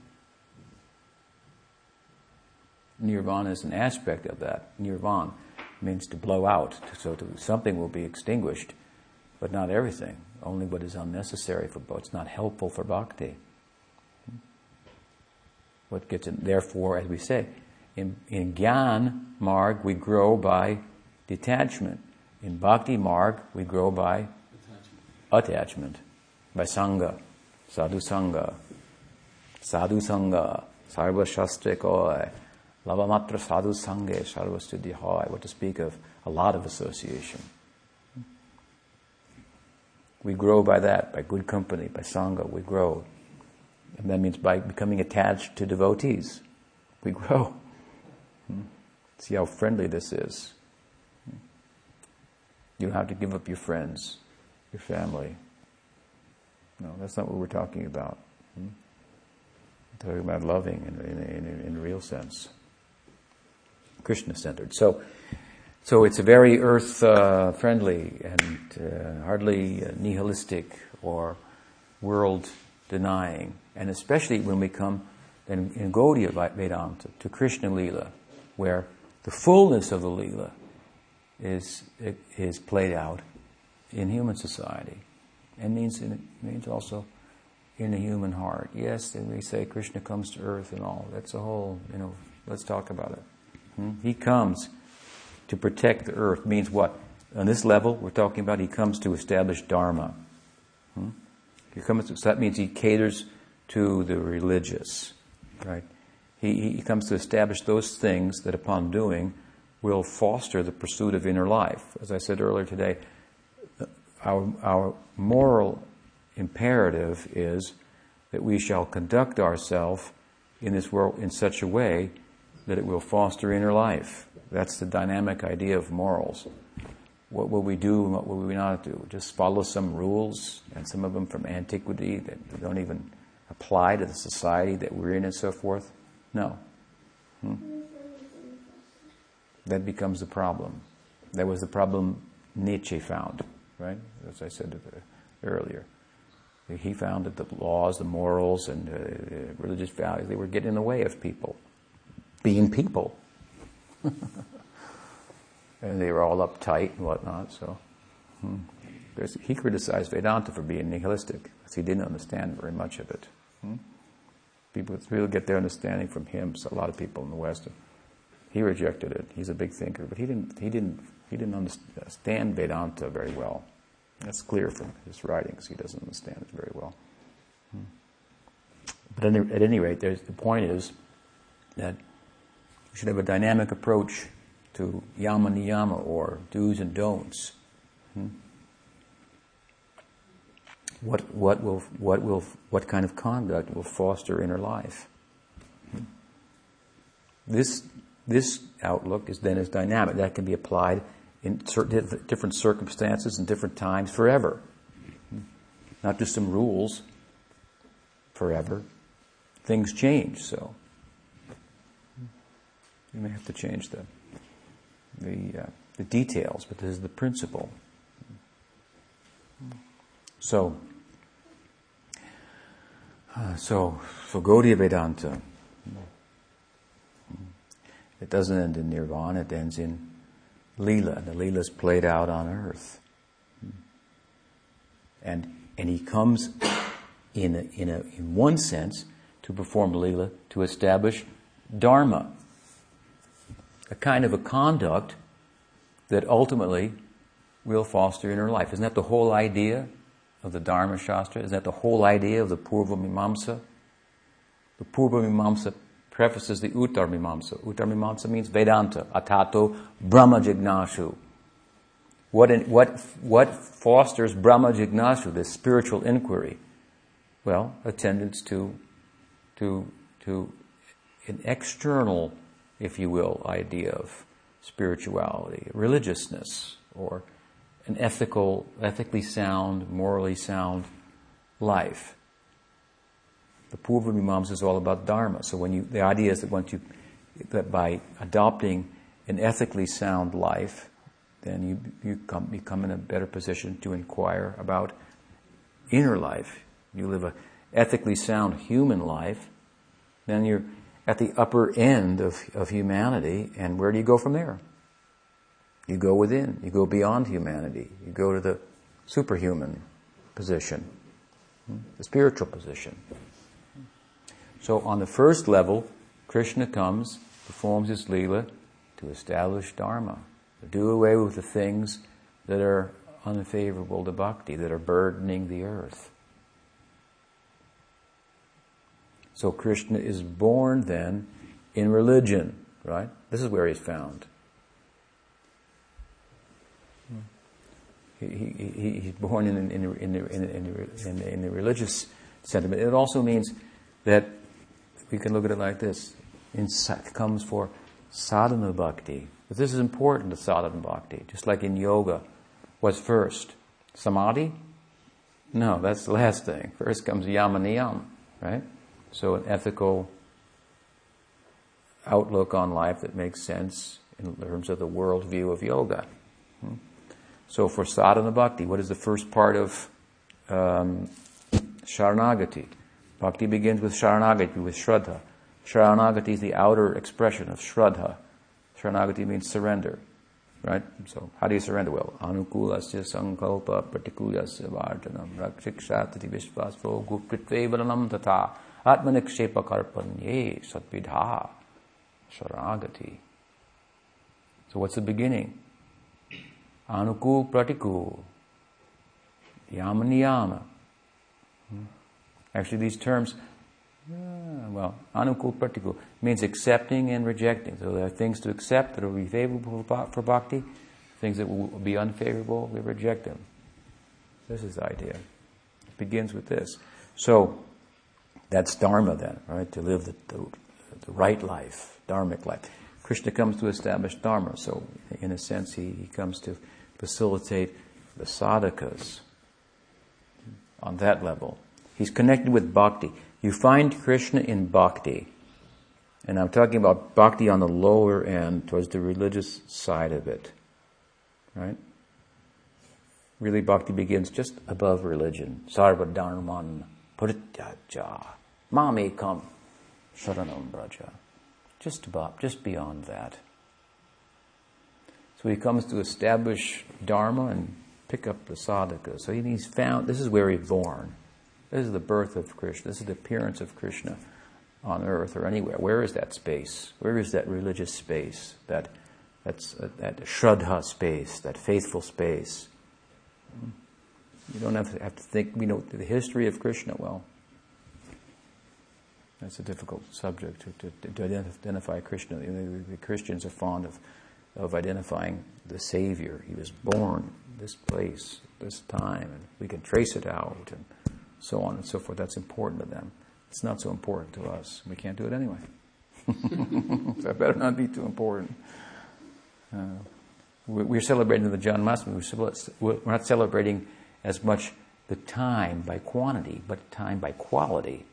Nirvana is an aspect of that. Nirvana means to blow out, so to, something will be extinguished, but not everything. Only what is unnecessary for what's not helpful for bhakti. What gets in, therefore, as we say, in, in Gyan Marg we grow by detachment. In Bhakti Marg we grow by attachment, attachment by Sangha, Sadhu Sangha, Sadhu Sangha, Sarva Shastra Lavamatra sadhu sange sarvastudhi hoy. What to speak of a lot of association. We grow by that, by good company, by sangha, we grow. And that means by becoming attached to devotees, we grow. Hmm. See how friendly this is. You don't have to give up your friends, your family. No, that's not what we're talking about. Hmm. Talking about loving in, in, in, in real sense. Krishna centered. So, so it's a very earth uh, friendly and uh, hardly nihilistic or world denying, and especially when we come then in Gaudiya Vedanta to Krishna Lila, where the fullness of the Lila is is played out in human society, and means in, means also in the human heart. Yes, and we say Krishna comes to earth and all. That's a whole you know. Let's talk about it. Hmm? He comes to protect the earth. Means what? On this level, we're talking about he comes to establish Dharma. Hmm? He comes to, so that means he caters to the religious, right? He, he comes to establish those things that upon doing will foster the pursuit of inner life. As I said earlier today, our, our moral imperative is that we shall conduct ourselves in this world in such a way that it will foster inner life. That's the dynamic idea of morals. What will we do and what will we not do? Just follow some rules, and some of them from antiquity that don't even apply to the society that we're in and so forth? No. Hmm? That becomes the problem. That was the problem Nietzsche found, right? As I said earlier. He found that the laws, the morals, and uh, religious values, they were getting in the way of people being people. and they were all uptight and whatnot, so. Hmm. He criticized Vedanta for being nihilistic, because he didn't understand very much of it. Hmm? People really get their understanding from him, so a lot of people in the West. He rejected it. He's a big thinker, but he didn't. He didn't. He didn't understand Vedanta very well. That's clear from his writings. He doesn't understand it very well. Hmm. But at any rate, the point is that we should have a dynamic approach to yama niyama or do's and don'ts. Hmm? What, what, will, what, will, what kind of conduct will foster inner life? Hmm? This, this outlook is then is dynamic. That can be applied in certain different circumstances and different times forever. Not just some rules forever. Things change, so you may have to change the the, uh, the details, but this is the principle. So, uh, so, so Gaudiya Vedanta. It doesn't end in nirvana, it ends in lila. The lila is played out on earth. And, and he comes in, a, in, a, in one sense to perform lila to establish dharma a kind of a conduct that ultimately will foster inner life. Isn't that the whole idea of the Dharma Shastra? Isn't that the whole idea of the Purva Mimamsa? The Purva Mimamsa prefaces the Uttar Mimamsa. Uttar Mimamsa means Vedanta, Atato Brahma Jignashu. What, in, what, what fosters Brahma Jignashu, this spiritual inquiry? Well, attendance to, to, to an external if you will, idea of spirituality, religiousness, or an ethical, ethically sound, morally sound life. The Purva Mimamsa is all about Dharma. So when you, the idea is that once you, that by adopting an ethically sound life, then you, you come, become in a better position to inquire about inner life. You live a ethically sound human life, then you're at the upper end of, of humanity, and where do you go from there? You go within, you go beyond humanity, you go to the superhuman position, hmm, the spiritual position. So on the first level, Krishna comes, performs his lila to establish dharma, to do away with the things that are unfavorable to bhakti, that are burdening the earth. So Krishna is born then in religion, right? This is where he's found. He, he, he's born in, in, in, in, in, in the religious sentiment. It also means that we can look at it like this. It comes for sadhana bhakti. But this is important to sadhana bhakti. Just like in yoga, what's first? Samadhi? No, that's the last thing. First comes yama niyam, right? So, an ethical outlook on life that makes sense in terms of the world view of yoga. Hmm? So, for sadhana bhakti, what is the first part of um, sharanagati? Bhakti begins with sharanagati, with shraddha. Sharanagati is the outer expression of shraddha. Sharanagati means surrender. Right? So, how do you surrender? Well, anukulasya sankalpa pratikulasya vardhanam rakshikshatati vishvasvo gupritvevalanam tata Atmanikshepa karpanye satvidha Sharanagati. So what's the beginning? Anukul pratikul. Yama. Actually these terms, uh, well, anukul pratikul means accepting and rejecting. So there are things to accept that will be favorable for bhakti, things that will be unfavorable, we reject them. This is the idea. It begins with this. So, that's dharma then, right? To live the, the, the right life, dharmic life. Krishna comes to establish dharma, so in a sense he, he comes to facilitate the sadhakas on that level. He's connected with bhakti. You find Krishna in bhakti. And I'm talking about bhakti on the lower end, towards the religious side of it. Right? Really, bhakti begins just above religion. Sarva dharman prityaja. Mami come, Sharanam Braja. Just above, just beyond that. So he comes to establish Dharma and pick up the sadhaka. So he's found, this is where he's born. This is the birth of Krishna. This is the appearance of Krishna on earth or anywhere. Where is that space? Where is that religious space? That that's uh, that shraddha space, that faithful space. You don't have to have to think. We know the history of Krishna well. That's a difficult subject to, to, to identify Krishna. The, the Christians are fond of of identifying the Savior. He was born this place, this time, and we can trace it out, and so on and so forth. That's important to them. It's not so important to us. We can't do it anyway. so it better not be too important. Uh, we're celebrating the John Janmashtami. We're not celebrating as much the time by quantity, but time by quality.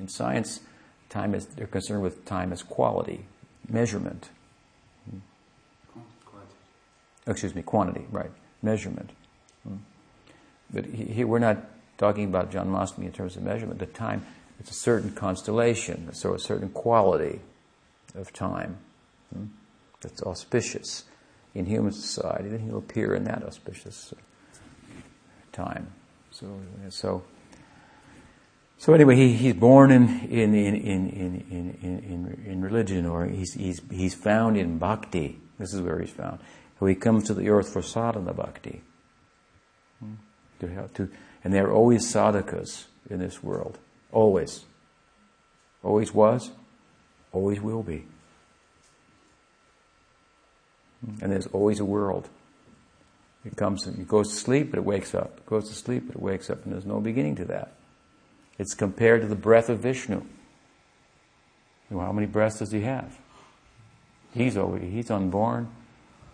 In science, time is they're concerned with time as quality, measurement. Quantity. Excuse me, quantity, right? Measurement. Hmm. But here we're not talking about Janmashtami in terms of measurement. The time, it's a certain constellation, so a certain quality of time hmm, that's auspicious in human society. Then he'll appear in that auspicious time. So, so, so anyway, he, he's born in, in, in, in, in, in, in, religion, or he's, he's, he's found in bhakti. This is where he's found. So he comes to the earth for sadhana bhakti. Hmm, to, to, and there are always sadhakas in this world. Always. Always was, always will be. And there's always a world. It comes and it goes to sleep, but it wakes up. It goes to sleep, but it wakes up, and there's no beginning to that. It's compared to the breath of Vishnu. Well, how many breaths does he have? He's always, he's unborn.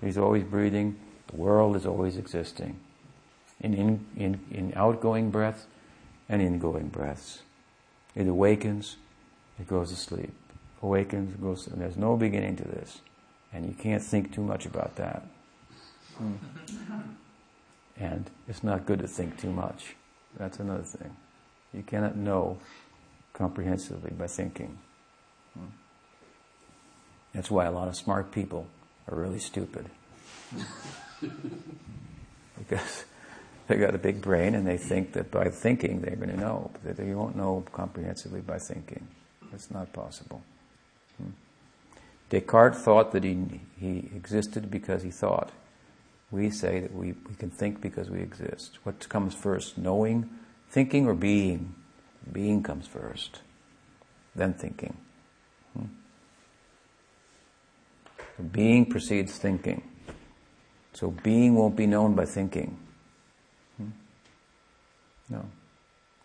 He's always breathing. The world is always existing in, in, in, in outgoing breaths and ingoing breaths. It awakens, it goes to sleep. Awakens, goes, and there's no beginning to this. And you can't think too much about that. Hmm. And it's not good to think too much. That's another thing. You cannot know comprehensively by thinking. Hmm. That's why a lot of smart people are really stupid. because they got a big brain and they think that by thinking they're going to know, but they won't know comprehensively by thinking. It's not possible. Hmm. Descartes thought that he, he existed because he thought. We say that we, we can think because we exist. What comes first, knowing, thinking, or being? Being comes first, then thinking. Hmm. being precedes thinking. So being won't be known by thinking. No.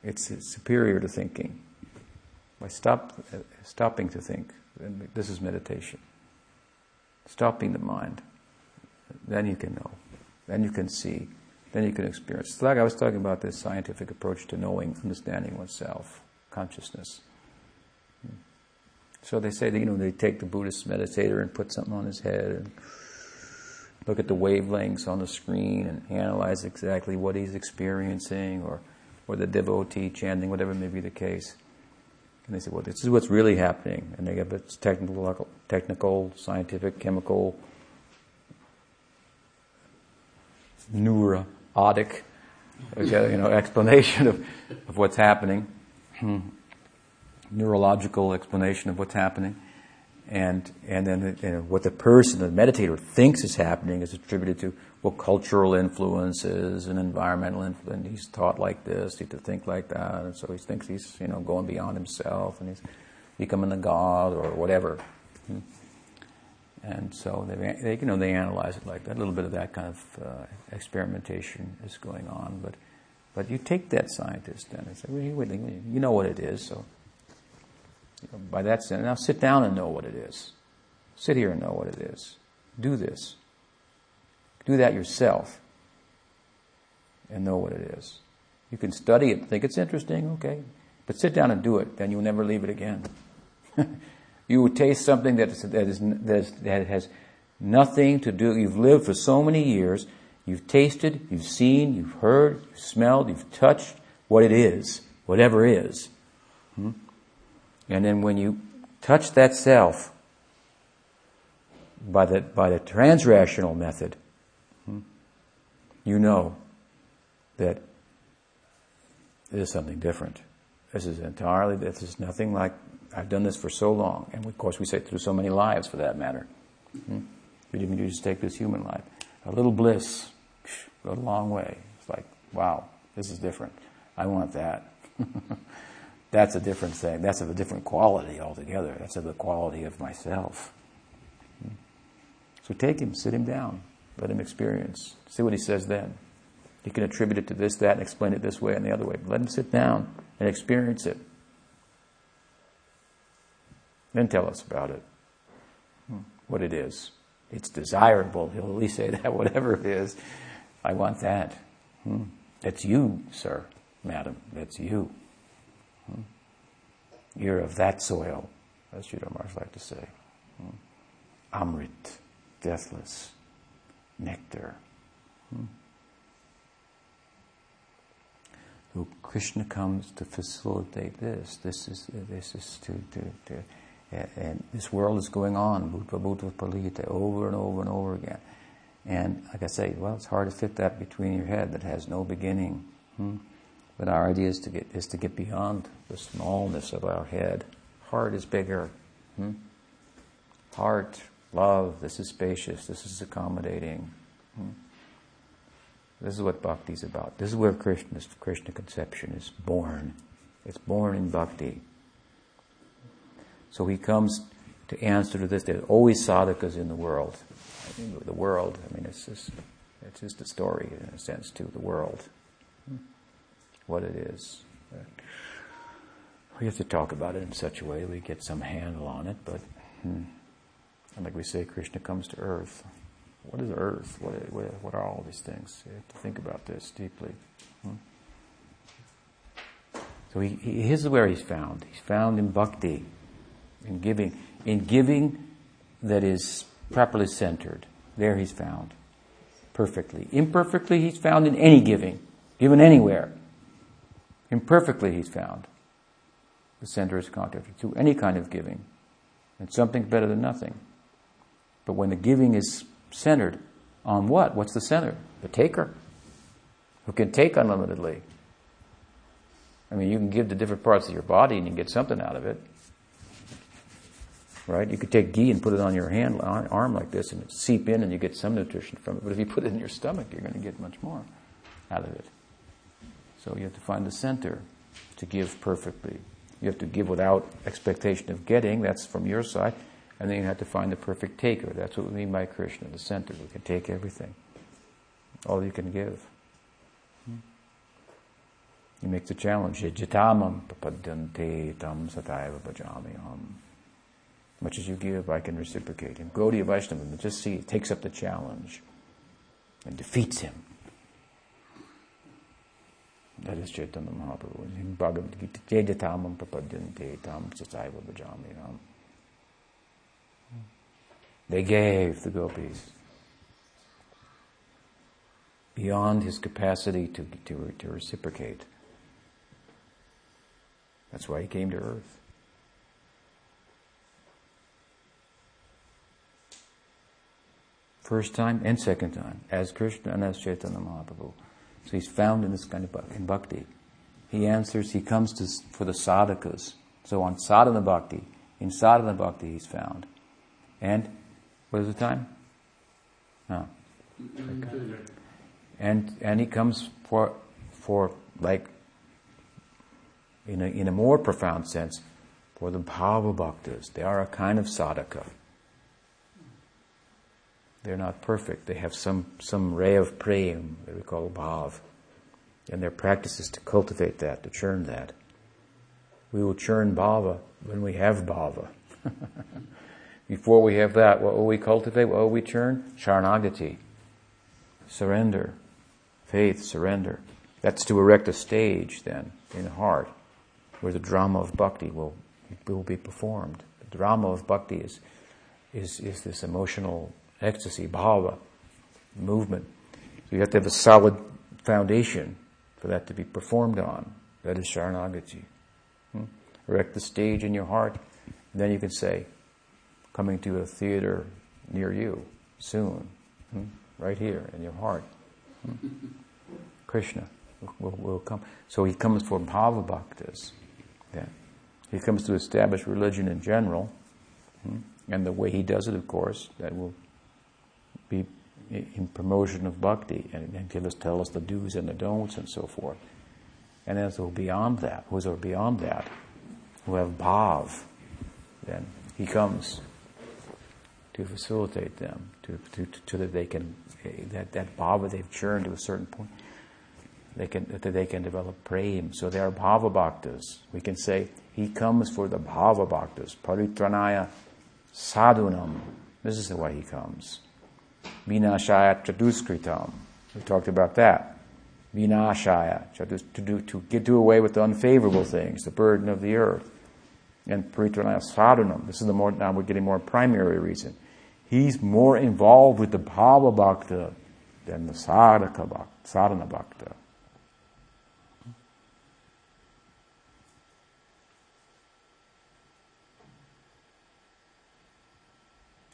It's, superior to thinking. By stop, uh, stopping to think, this is meditation. Stopping the mind, then you can know, then you can see, then you can experience. It's like I was talking about this scientific approach to knowing, understanding oneself, consciousness. Hmm. So they say that, you know, they take the Buddhist meditator and put something on his head and look at the wavelengths on the screen and analyze exactly what he's experiencing or or the devotee chanting, whatever may be the case. And they say, well, this is what's really happening. And they give its technical, technical, scientific, chemical, neurotic, you know, explanation of, of what's happening. Hmm. Neurological explanation of what's happening. And, and then what the person, the meditator, thinks is happening is attributed to well, cultural influences and environmental influence. He's taught like this, he to think like that, and so he thinks he's you know going beyond himself and he's becoming a god or whatever. And so they, they you know they analyze it like that. A little bit of that kind of uh, experimentation is going on, but but you take that scientist then and say, well, you know what it is, so by that sense, now sit down and know what it is. Sit here and know what it is. Do this. Do that yourself and know what it is. You can study it, think it's interesting, okay, but sit down and do it, then you'll never leave it again. you will taste something that, that, is, that, is, that has nothing to do, you've lived for so many years, you've tasted, you've seen, you've heard, you've smelled, you've touched what it is, whatever is. Hmm? And then when you touch that self by the, by the transrational method, you know that this is something different. This is entirely, this is nothing like I've done this for so long, and of course we say through so many lives for that matter. Hmm? We didn't just take this human life. A little bliss goes a long way. It's like, wow, this is different. I want that. That's a different thing. That's of a different quality altogether. That's of the quality of myself. So take him, sit him down, let him experience. See what he says then. He can attribute it to this, that, and explain it this way and the other way. But Let him sit down and experience it. Then tell us about it, what it is. It's desirable. He'll at least say that, whatever it is, I want that. Hmm. That's you, sir, madam. That's you. Hmm. You're of that soil, as Sridhar Maharaj like to say. Amrit, deathless, nectar. So Krishna comes to facilitate this. This is this is to, to, to and this world is going on, bhutva bhutva palita, over and over and over again. And like I say, well, it's hard to fit that between your head that has no beginning. Hmm? But our idea is to get is to get beyond the smallness of our head. Heart is bigger. Hmm? Heart, love. This is spacious. This is accommodating. Hmm? This is what bhakti is about. This is where Krishna's Krishna conception is born. It's born in bhakti. So he comes to answer to this. There's always sadhakas in the world. I mean, the world. I mean, it's just it's just a story in a sense to the world. What it is. We have to talk about it in such a way we get some handle on it. But hmm, like we say, Krishna comes to earth. What is earth? What, what are all these things? You have to think about this deeply. Hmm? So he, he, here's where he's found. He's found in bhakti, in giving, in giving that is properly centered. There he's found perfectly. Imperfectly, he's found in any giving, given anywhere. Imperfectly, he's found the center is contact to any kind of giving. And something's better than nothing. But when the giving is centered on what? What's the center? The taker, who can take unlimitedly. I mean, you can give to different parts of your body and you can get something out of it. Right? You could take ghee and put it on your hand, arm like this, and it seep in, and you get some nutrition from it. But if you put it in your stomach, you're going to get much more out of it. So you have to find the center to give perfectly. You have to give without expectation of getting. That's from your side. And then you have to find the perfect taker. That's what we mean by Krishna, the center. We can take everything. All you can give. Hmm. You make the challenge. Jitamam papadyante tam. Much as you give, I can reciprocate. And Gaudiya Vaishnava, just see, takes up the challenge and defeats him. That is Chaitanya Mahaprabhu. In Bhagavad Gita, papadyante tam sataiva bhajamiham. They gave the gopis beyond his capacity to, to, to reciprocate. That's why he came to earth. First time and second time, as Krishna and as Chaitanya Mahaprabhu. So he's found in this kind of in bhakti. He answers, he comes to, for the sadhakas. So on sadhana bhakti, in sadhana bhakti he's found. And what is the time? No. And and he comes for for like in a in a more profound sense for the bhava bhaktas. They are a kind of sadhaka. They're not perfect. They have some some ray of prem that we call bhav. And their practice is to cultivate that, to churn that. We will churn bhava when we have bhava. Before we have that, what will we cultivate? What will we churn? Sharanagati. Surrender. Faith, surrender. That's to erect a stage then in heart where the drama of bhakti will, will be performed. The drama of bhakti is, is, is this emotional ecstasy, bhava, movement. So you have to have a solid foundation for that to be performed on. That is Sharanagati. Hmm? Erect the stage in your heart, then you can say, coming to a theater near you soon, hmm? right here in your heart. Hmm? Krishna will, will, will, come. So he comes for bhava bhaktas. Yeah. He comes to establish religion in general, hmm, and the way he does it, of course, that will be in promotion of bhakti and, and give us, tell us the do's and the don'ts and so forth. And as who beyond that, who's are beyond that, who have bhav, then he comes to facilitate them, to, to, to, to that they can, that, that bhava they've churned to a certain point, they can, that they can develop prem. So they are bhava bhaktas. We can say, he comes for the bhava bhaktas, paritranaya sadhunam. This is the way he comes. Vinashaya chaduskritam. We talked about that. Vinashaya, to do, to get do away with the unfavorable things, the burden of the earth. And paritranaya sadhunam. This is the more, now we're getting more primary reason. He's more involved with the bhava bhakta than the sadhaka bhakta, sadhana bhakta.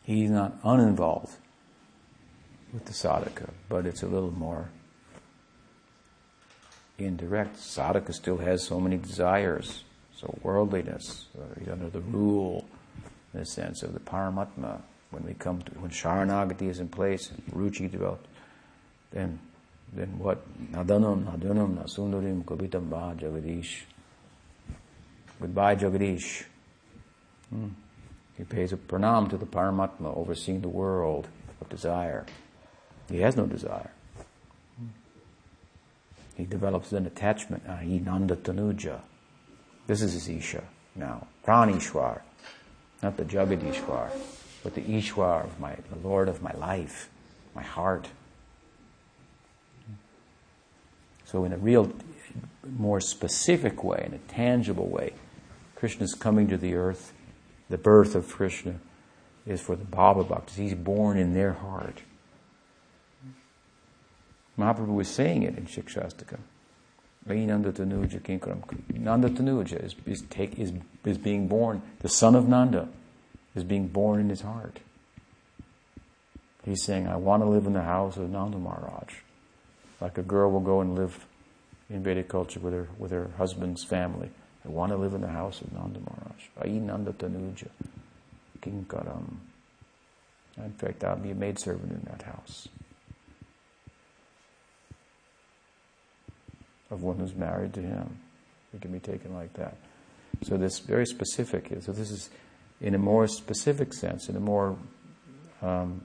He's not uninvolved with the sadhaka, but it's a little more indirect. Sadhaka still has so many desires, so worldliness, uh, under the rule, in the sense of the paramatma. When we come to, when Sharanagati is in place, Ruchi developed, then, then what? Nadanam, nadanam, nasundarim, kabitam ba, jagadish. Goodbye, Jagadish. Hmm. He pays a pranam to the Paramatma overseeing the world of desire. He has no desire. He develops an attachment, uh, Nanda Tanuja. This is his Isha now. Pranishwar. Not the Jagadishwar, but the Ishwar of my, the Lord of my life, my heart. So in a real, more specific way, in a tangible way, Krishna is coming to the earth the birth of Krishna is for the Bhava Bhaktas. He's born in their heart. Mahaprabhu was saying it in Shikshashtaka. Nanda Tanuja Kinkaram. Nanda Tanuja is, is, is, is being born, the son of Nanda is being born in his heart. He's saying, I want to live in the house of Nanda Maharaj. Like a girl will go and live in Vedic culture with her, with her husband's family. I want to live in the house of Nanda Maharaj. Ainanda Tanuja Kinkaram. In fact, I'll be a maidservant in that house. Of one who's married to him. It can be taken like that. So this very specific. So this is in a more specific sense, in a more um,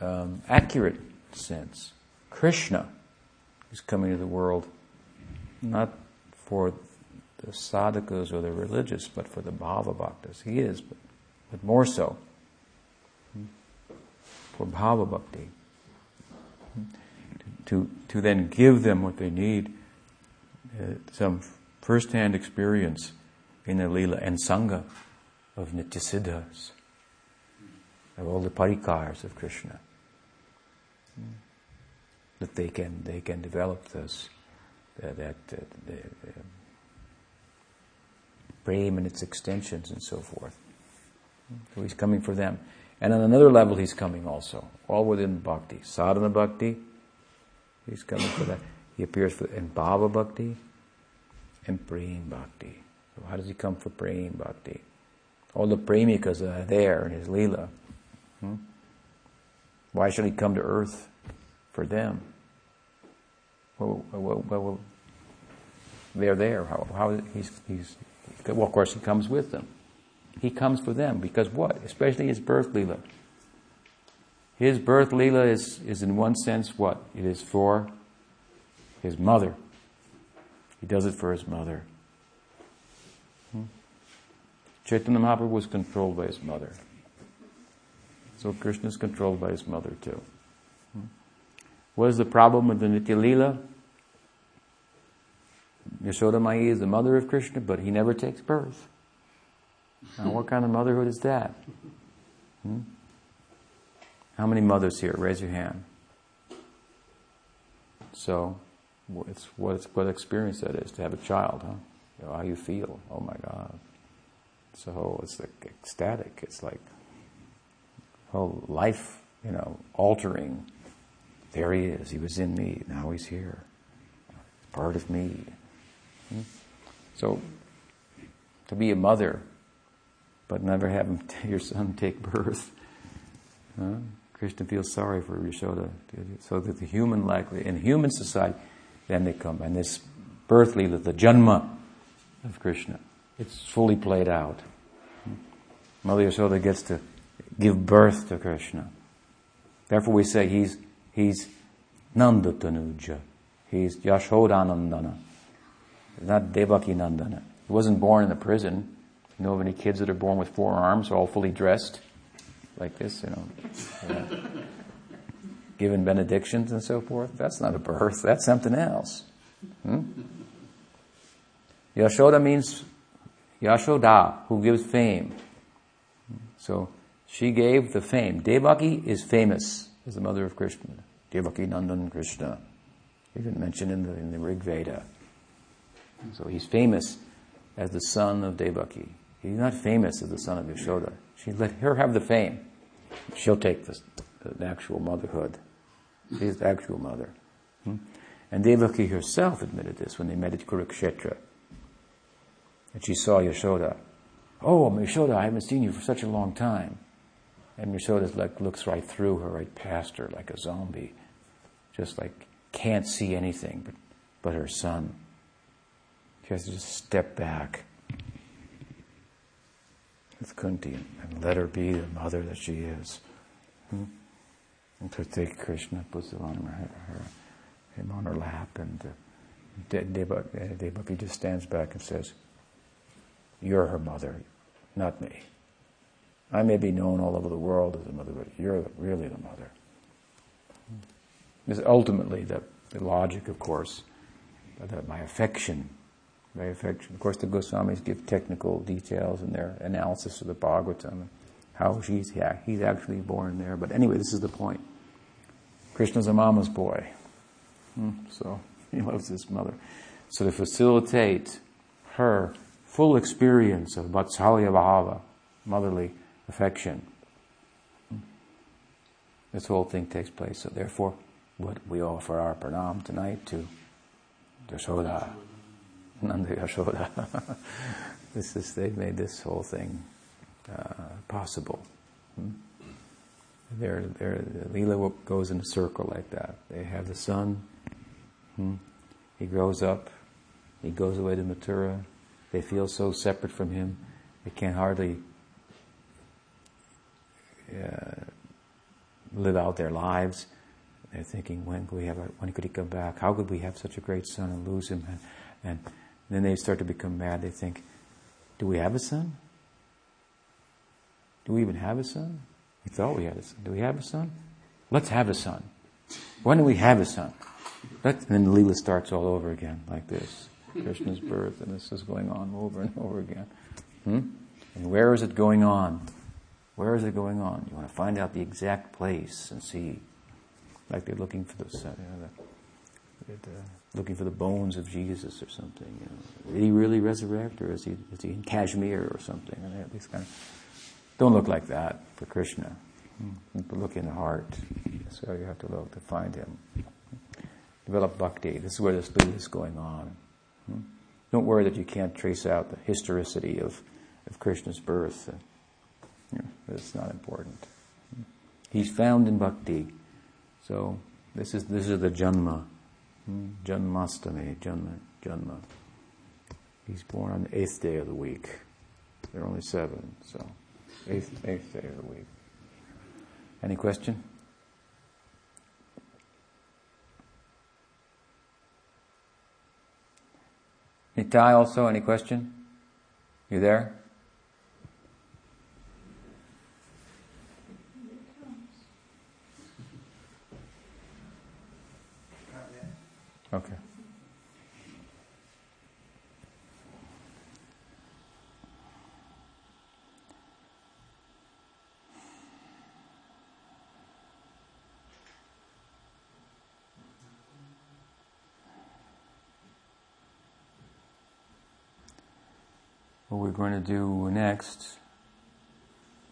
um, accurate sense. Krishna is coming to the world not for the sadhakas or the religious, but for the bhava bhaktas. He is, but, but more so for bhava bhakti. To, to then give them what they need, uh, some first-hand experience in the lila and sangha of nityasiddhas, of all the parikars of Krishna. That they can, they can develop this that, that uh, the, prem and its extensions and so forth. So he's coming for them. And on another level, he's coming also, all within bhakti. Sadhana bhakti, he's coming for that. He appears for, in bhava bhakti and prem bhakti. So how does he come for prem bhakti? All the premikas are there in his lila. Hmm? Why should he come to earth for them? well, well, well, they're there. How, how he's, he's, well, of course, he comes with them. He comes for them because what? Especially his birth lila. His birth lila is, is in one sense what? It is for his mother. He does it for his mother. Hmm? Chaitanya Mahaprabhu was controlled by his mother. So Krishna is controlled by his mother too. What is the problem with the Nitya Leela? Yashoda Mai is the mother of Krishna, but he never takes birth. Now, what kind of motherhood is that? Hmm? How many mothers here? Raise your hand. So, it's what, what experience that is to have a child, huh? You know, how you feel. Oh my God. So it's like ecstatic. It's like whole life, you know, altering there he is. He was in me. Now he's here. Part of me. Hmm? So to be a mother, but never have your son take birth. Huh? Krishna feels sorry for Yashoda, so that the human likely in human society, then they come and this birth lila, the janma of Krishna, it's fully played out. Mother Yashoda gets to give birth to Krishna. Therefore, we say he's he's Nandatanuja. He's Yashodanandana. Not Devaki Nandana. He wasn't born in a prison. You know of any kids that are born with four arms, all fully dressed, like this, you know, you know, given benedictions and so forth? That's not a birth. That's something else. Hmm? Yashoda means Yashoda, who gives fame. So she gave the fame. Devaki is famous as the mother of Krishna. Devaki Nandan Krishna. Even mentioned in the, in the Rig Veda. So he's famous as the son of Devaki. He's not famous as the son of Yashoda. She let her have the fame. She'll take the, actual motherhood. She's the actual mother. Hmm? And Devaki herself admitted this when they met at Kurukshetra. And she saw Yashoda. Oh, Yashoda, I haven't seen you for such a long time. And Yashoda like looks right through her, right past her, like a zombie, just like can't see anything but, but her son. She has to just step back with Kunti and let her be the mother that she is. Hmm? And take Krishna, puts it on her, her, him on her lap, and uh, Devaki just stands back and says, "You're her mother, not me." I may be known all over the world as a mother, but you're really the mother. This is ultimately the, the logic, of course, that my affection, Of course, the Goswamis give technical details in their analysis of the Bhagavatam, how she's yeah, he's actually born there. But anyway, this is the point. Krishna's a mama's boy, hmm? so he loves his mother. So to facilitate her full experience of Vatsalya Bhava, motherly affection. This whole thing takes place. So therefore, what we offer our pranam tonight to Yashoda, Nanda Yashoda. this is, they've made this whole thing uh, possible. Hmm? Their, their, Leela goes in a circle like that. They have the son, hmm? he grows up, he goes away to Mathura, they feel so separate from him, they can hardly uh, live out their lives. They're thinking, when could we have? A, when could he come back? How could we have such a great son and lose him? And, and then they start to become mad. They think, do we have a son? Do we even have a son? We thought we had a son. Do we have a son? Let's have a son. When don't we have a son? Let, and then Leela starts all over again, like this. Krishna's birth, and this is going on over and over again. Hmm? And where is it going on? Where is it going on? You want to find out the exact place and see, like they're looking for the, you know, the, the looking for the bones of Jesus or something. You know. Did he really resurrect, or is he is he in Kashmir or something? And these kind of don't look like that for Krishna. Hmm. But look in the heart. So you have to look to find him. Develop bhakti. This is where this lead is going on. Hmm. Don't worry that you can't trace out the historicity of, of Krishna's birth. Uh, That's not important. Hmm. He's found in bhakti. So this is this is the janma. Janmastami, janma, janma. He's born on the eighth day of the week. There are only seven, so eighth eighth day of the week. Any question? Nitai also, any question? You there? Okay. What we're going to do next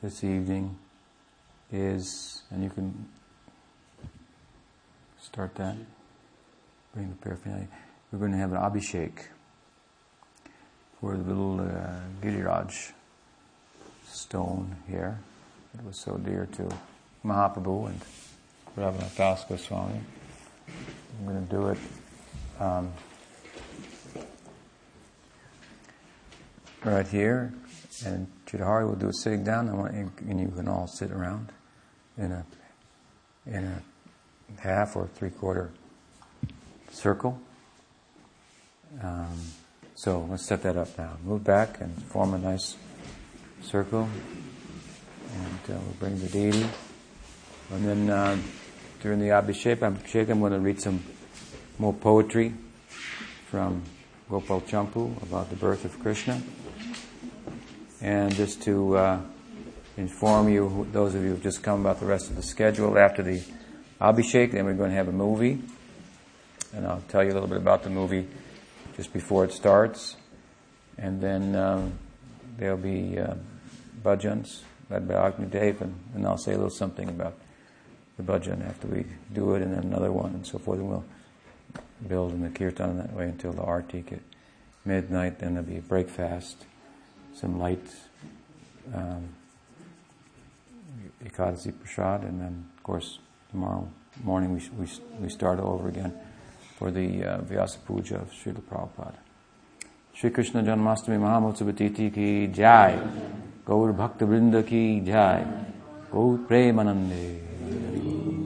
this evening is, and you can start that bring the paraphernalia. We're going to have an abhishek for the little uh, Giriraj stone here. It was so dear to Mahaprabhu and Raghunath Das Goswami. I'm going to do it um, right here, and Chidahari will do it sitting down, and you can all sit around in a in a half or three quarter circle. Um, so let's set that up now. Move back and form a nice circle, and uh, we'll bring the deity. And then uh, during the Abhishek, I'm, I'm going to read some more poetry from Gopal Champu about the birth of Krishna. And just to uh, inform you, those of you who've just come about the rest of the schedule, after the Abhishek, then we're going to have a movie. And I'll tell you a little bit about the movie just before it starts. And then um, there'll be uh, bhajans led by Agni Dev, and, and I'll say a little something about the bhajan after we do it, and then another one, and so forth. And we'll build in the kirtan that way until the arti at midnight. Then there'll be a break fast, some light um, Ekadasi Prasad, and then, of course, tomorrow morning we, we, we start over again for the uh, Vyasa Puja of Srila Prabhupada. Shri Krishna Janmastami Mahamotsavatiti ki jai. Gaur Bhakta Vrinda ki jai. Gaur Premanande.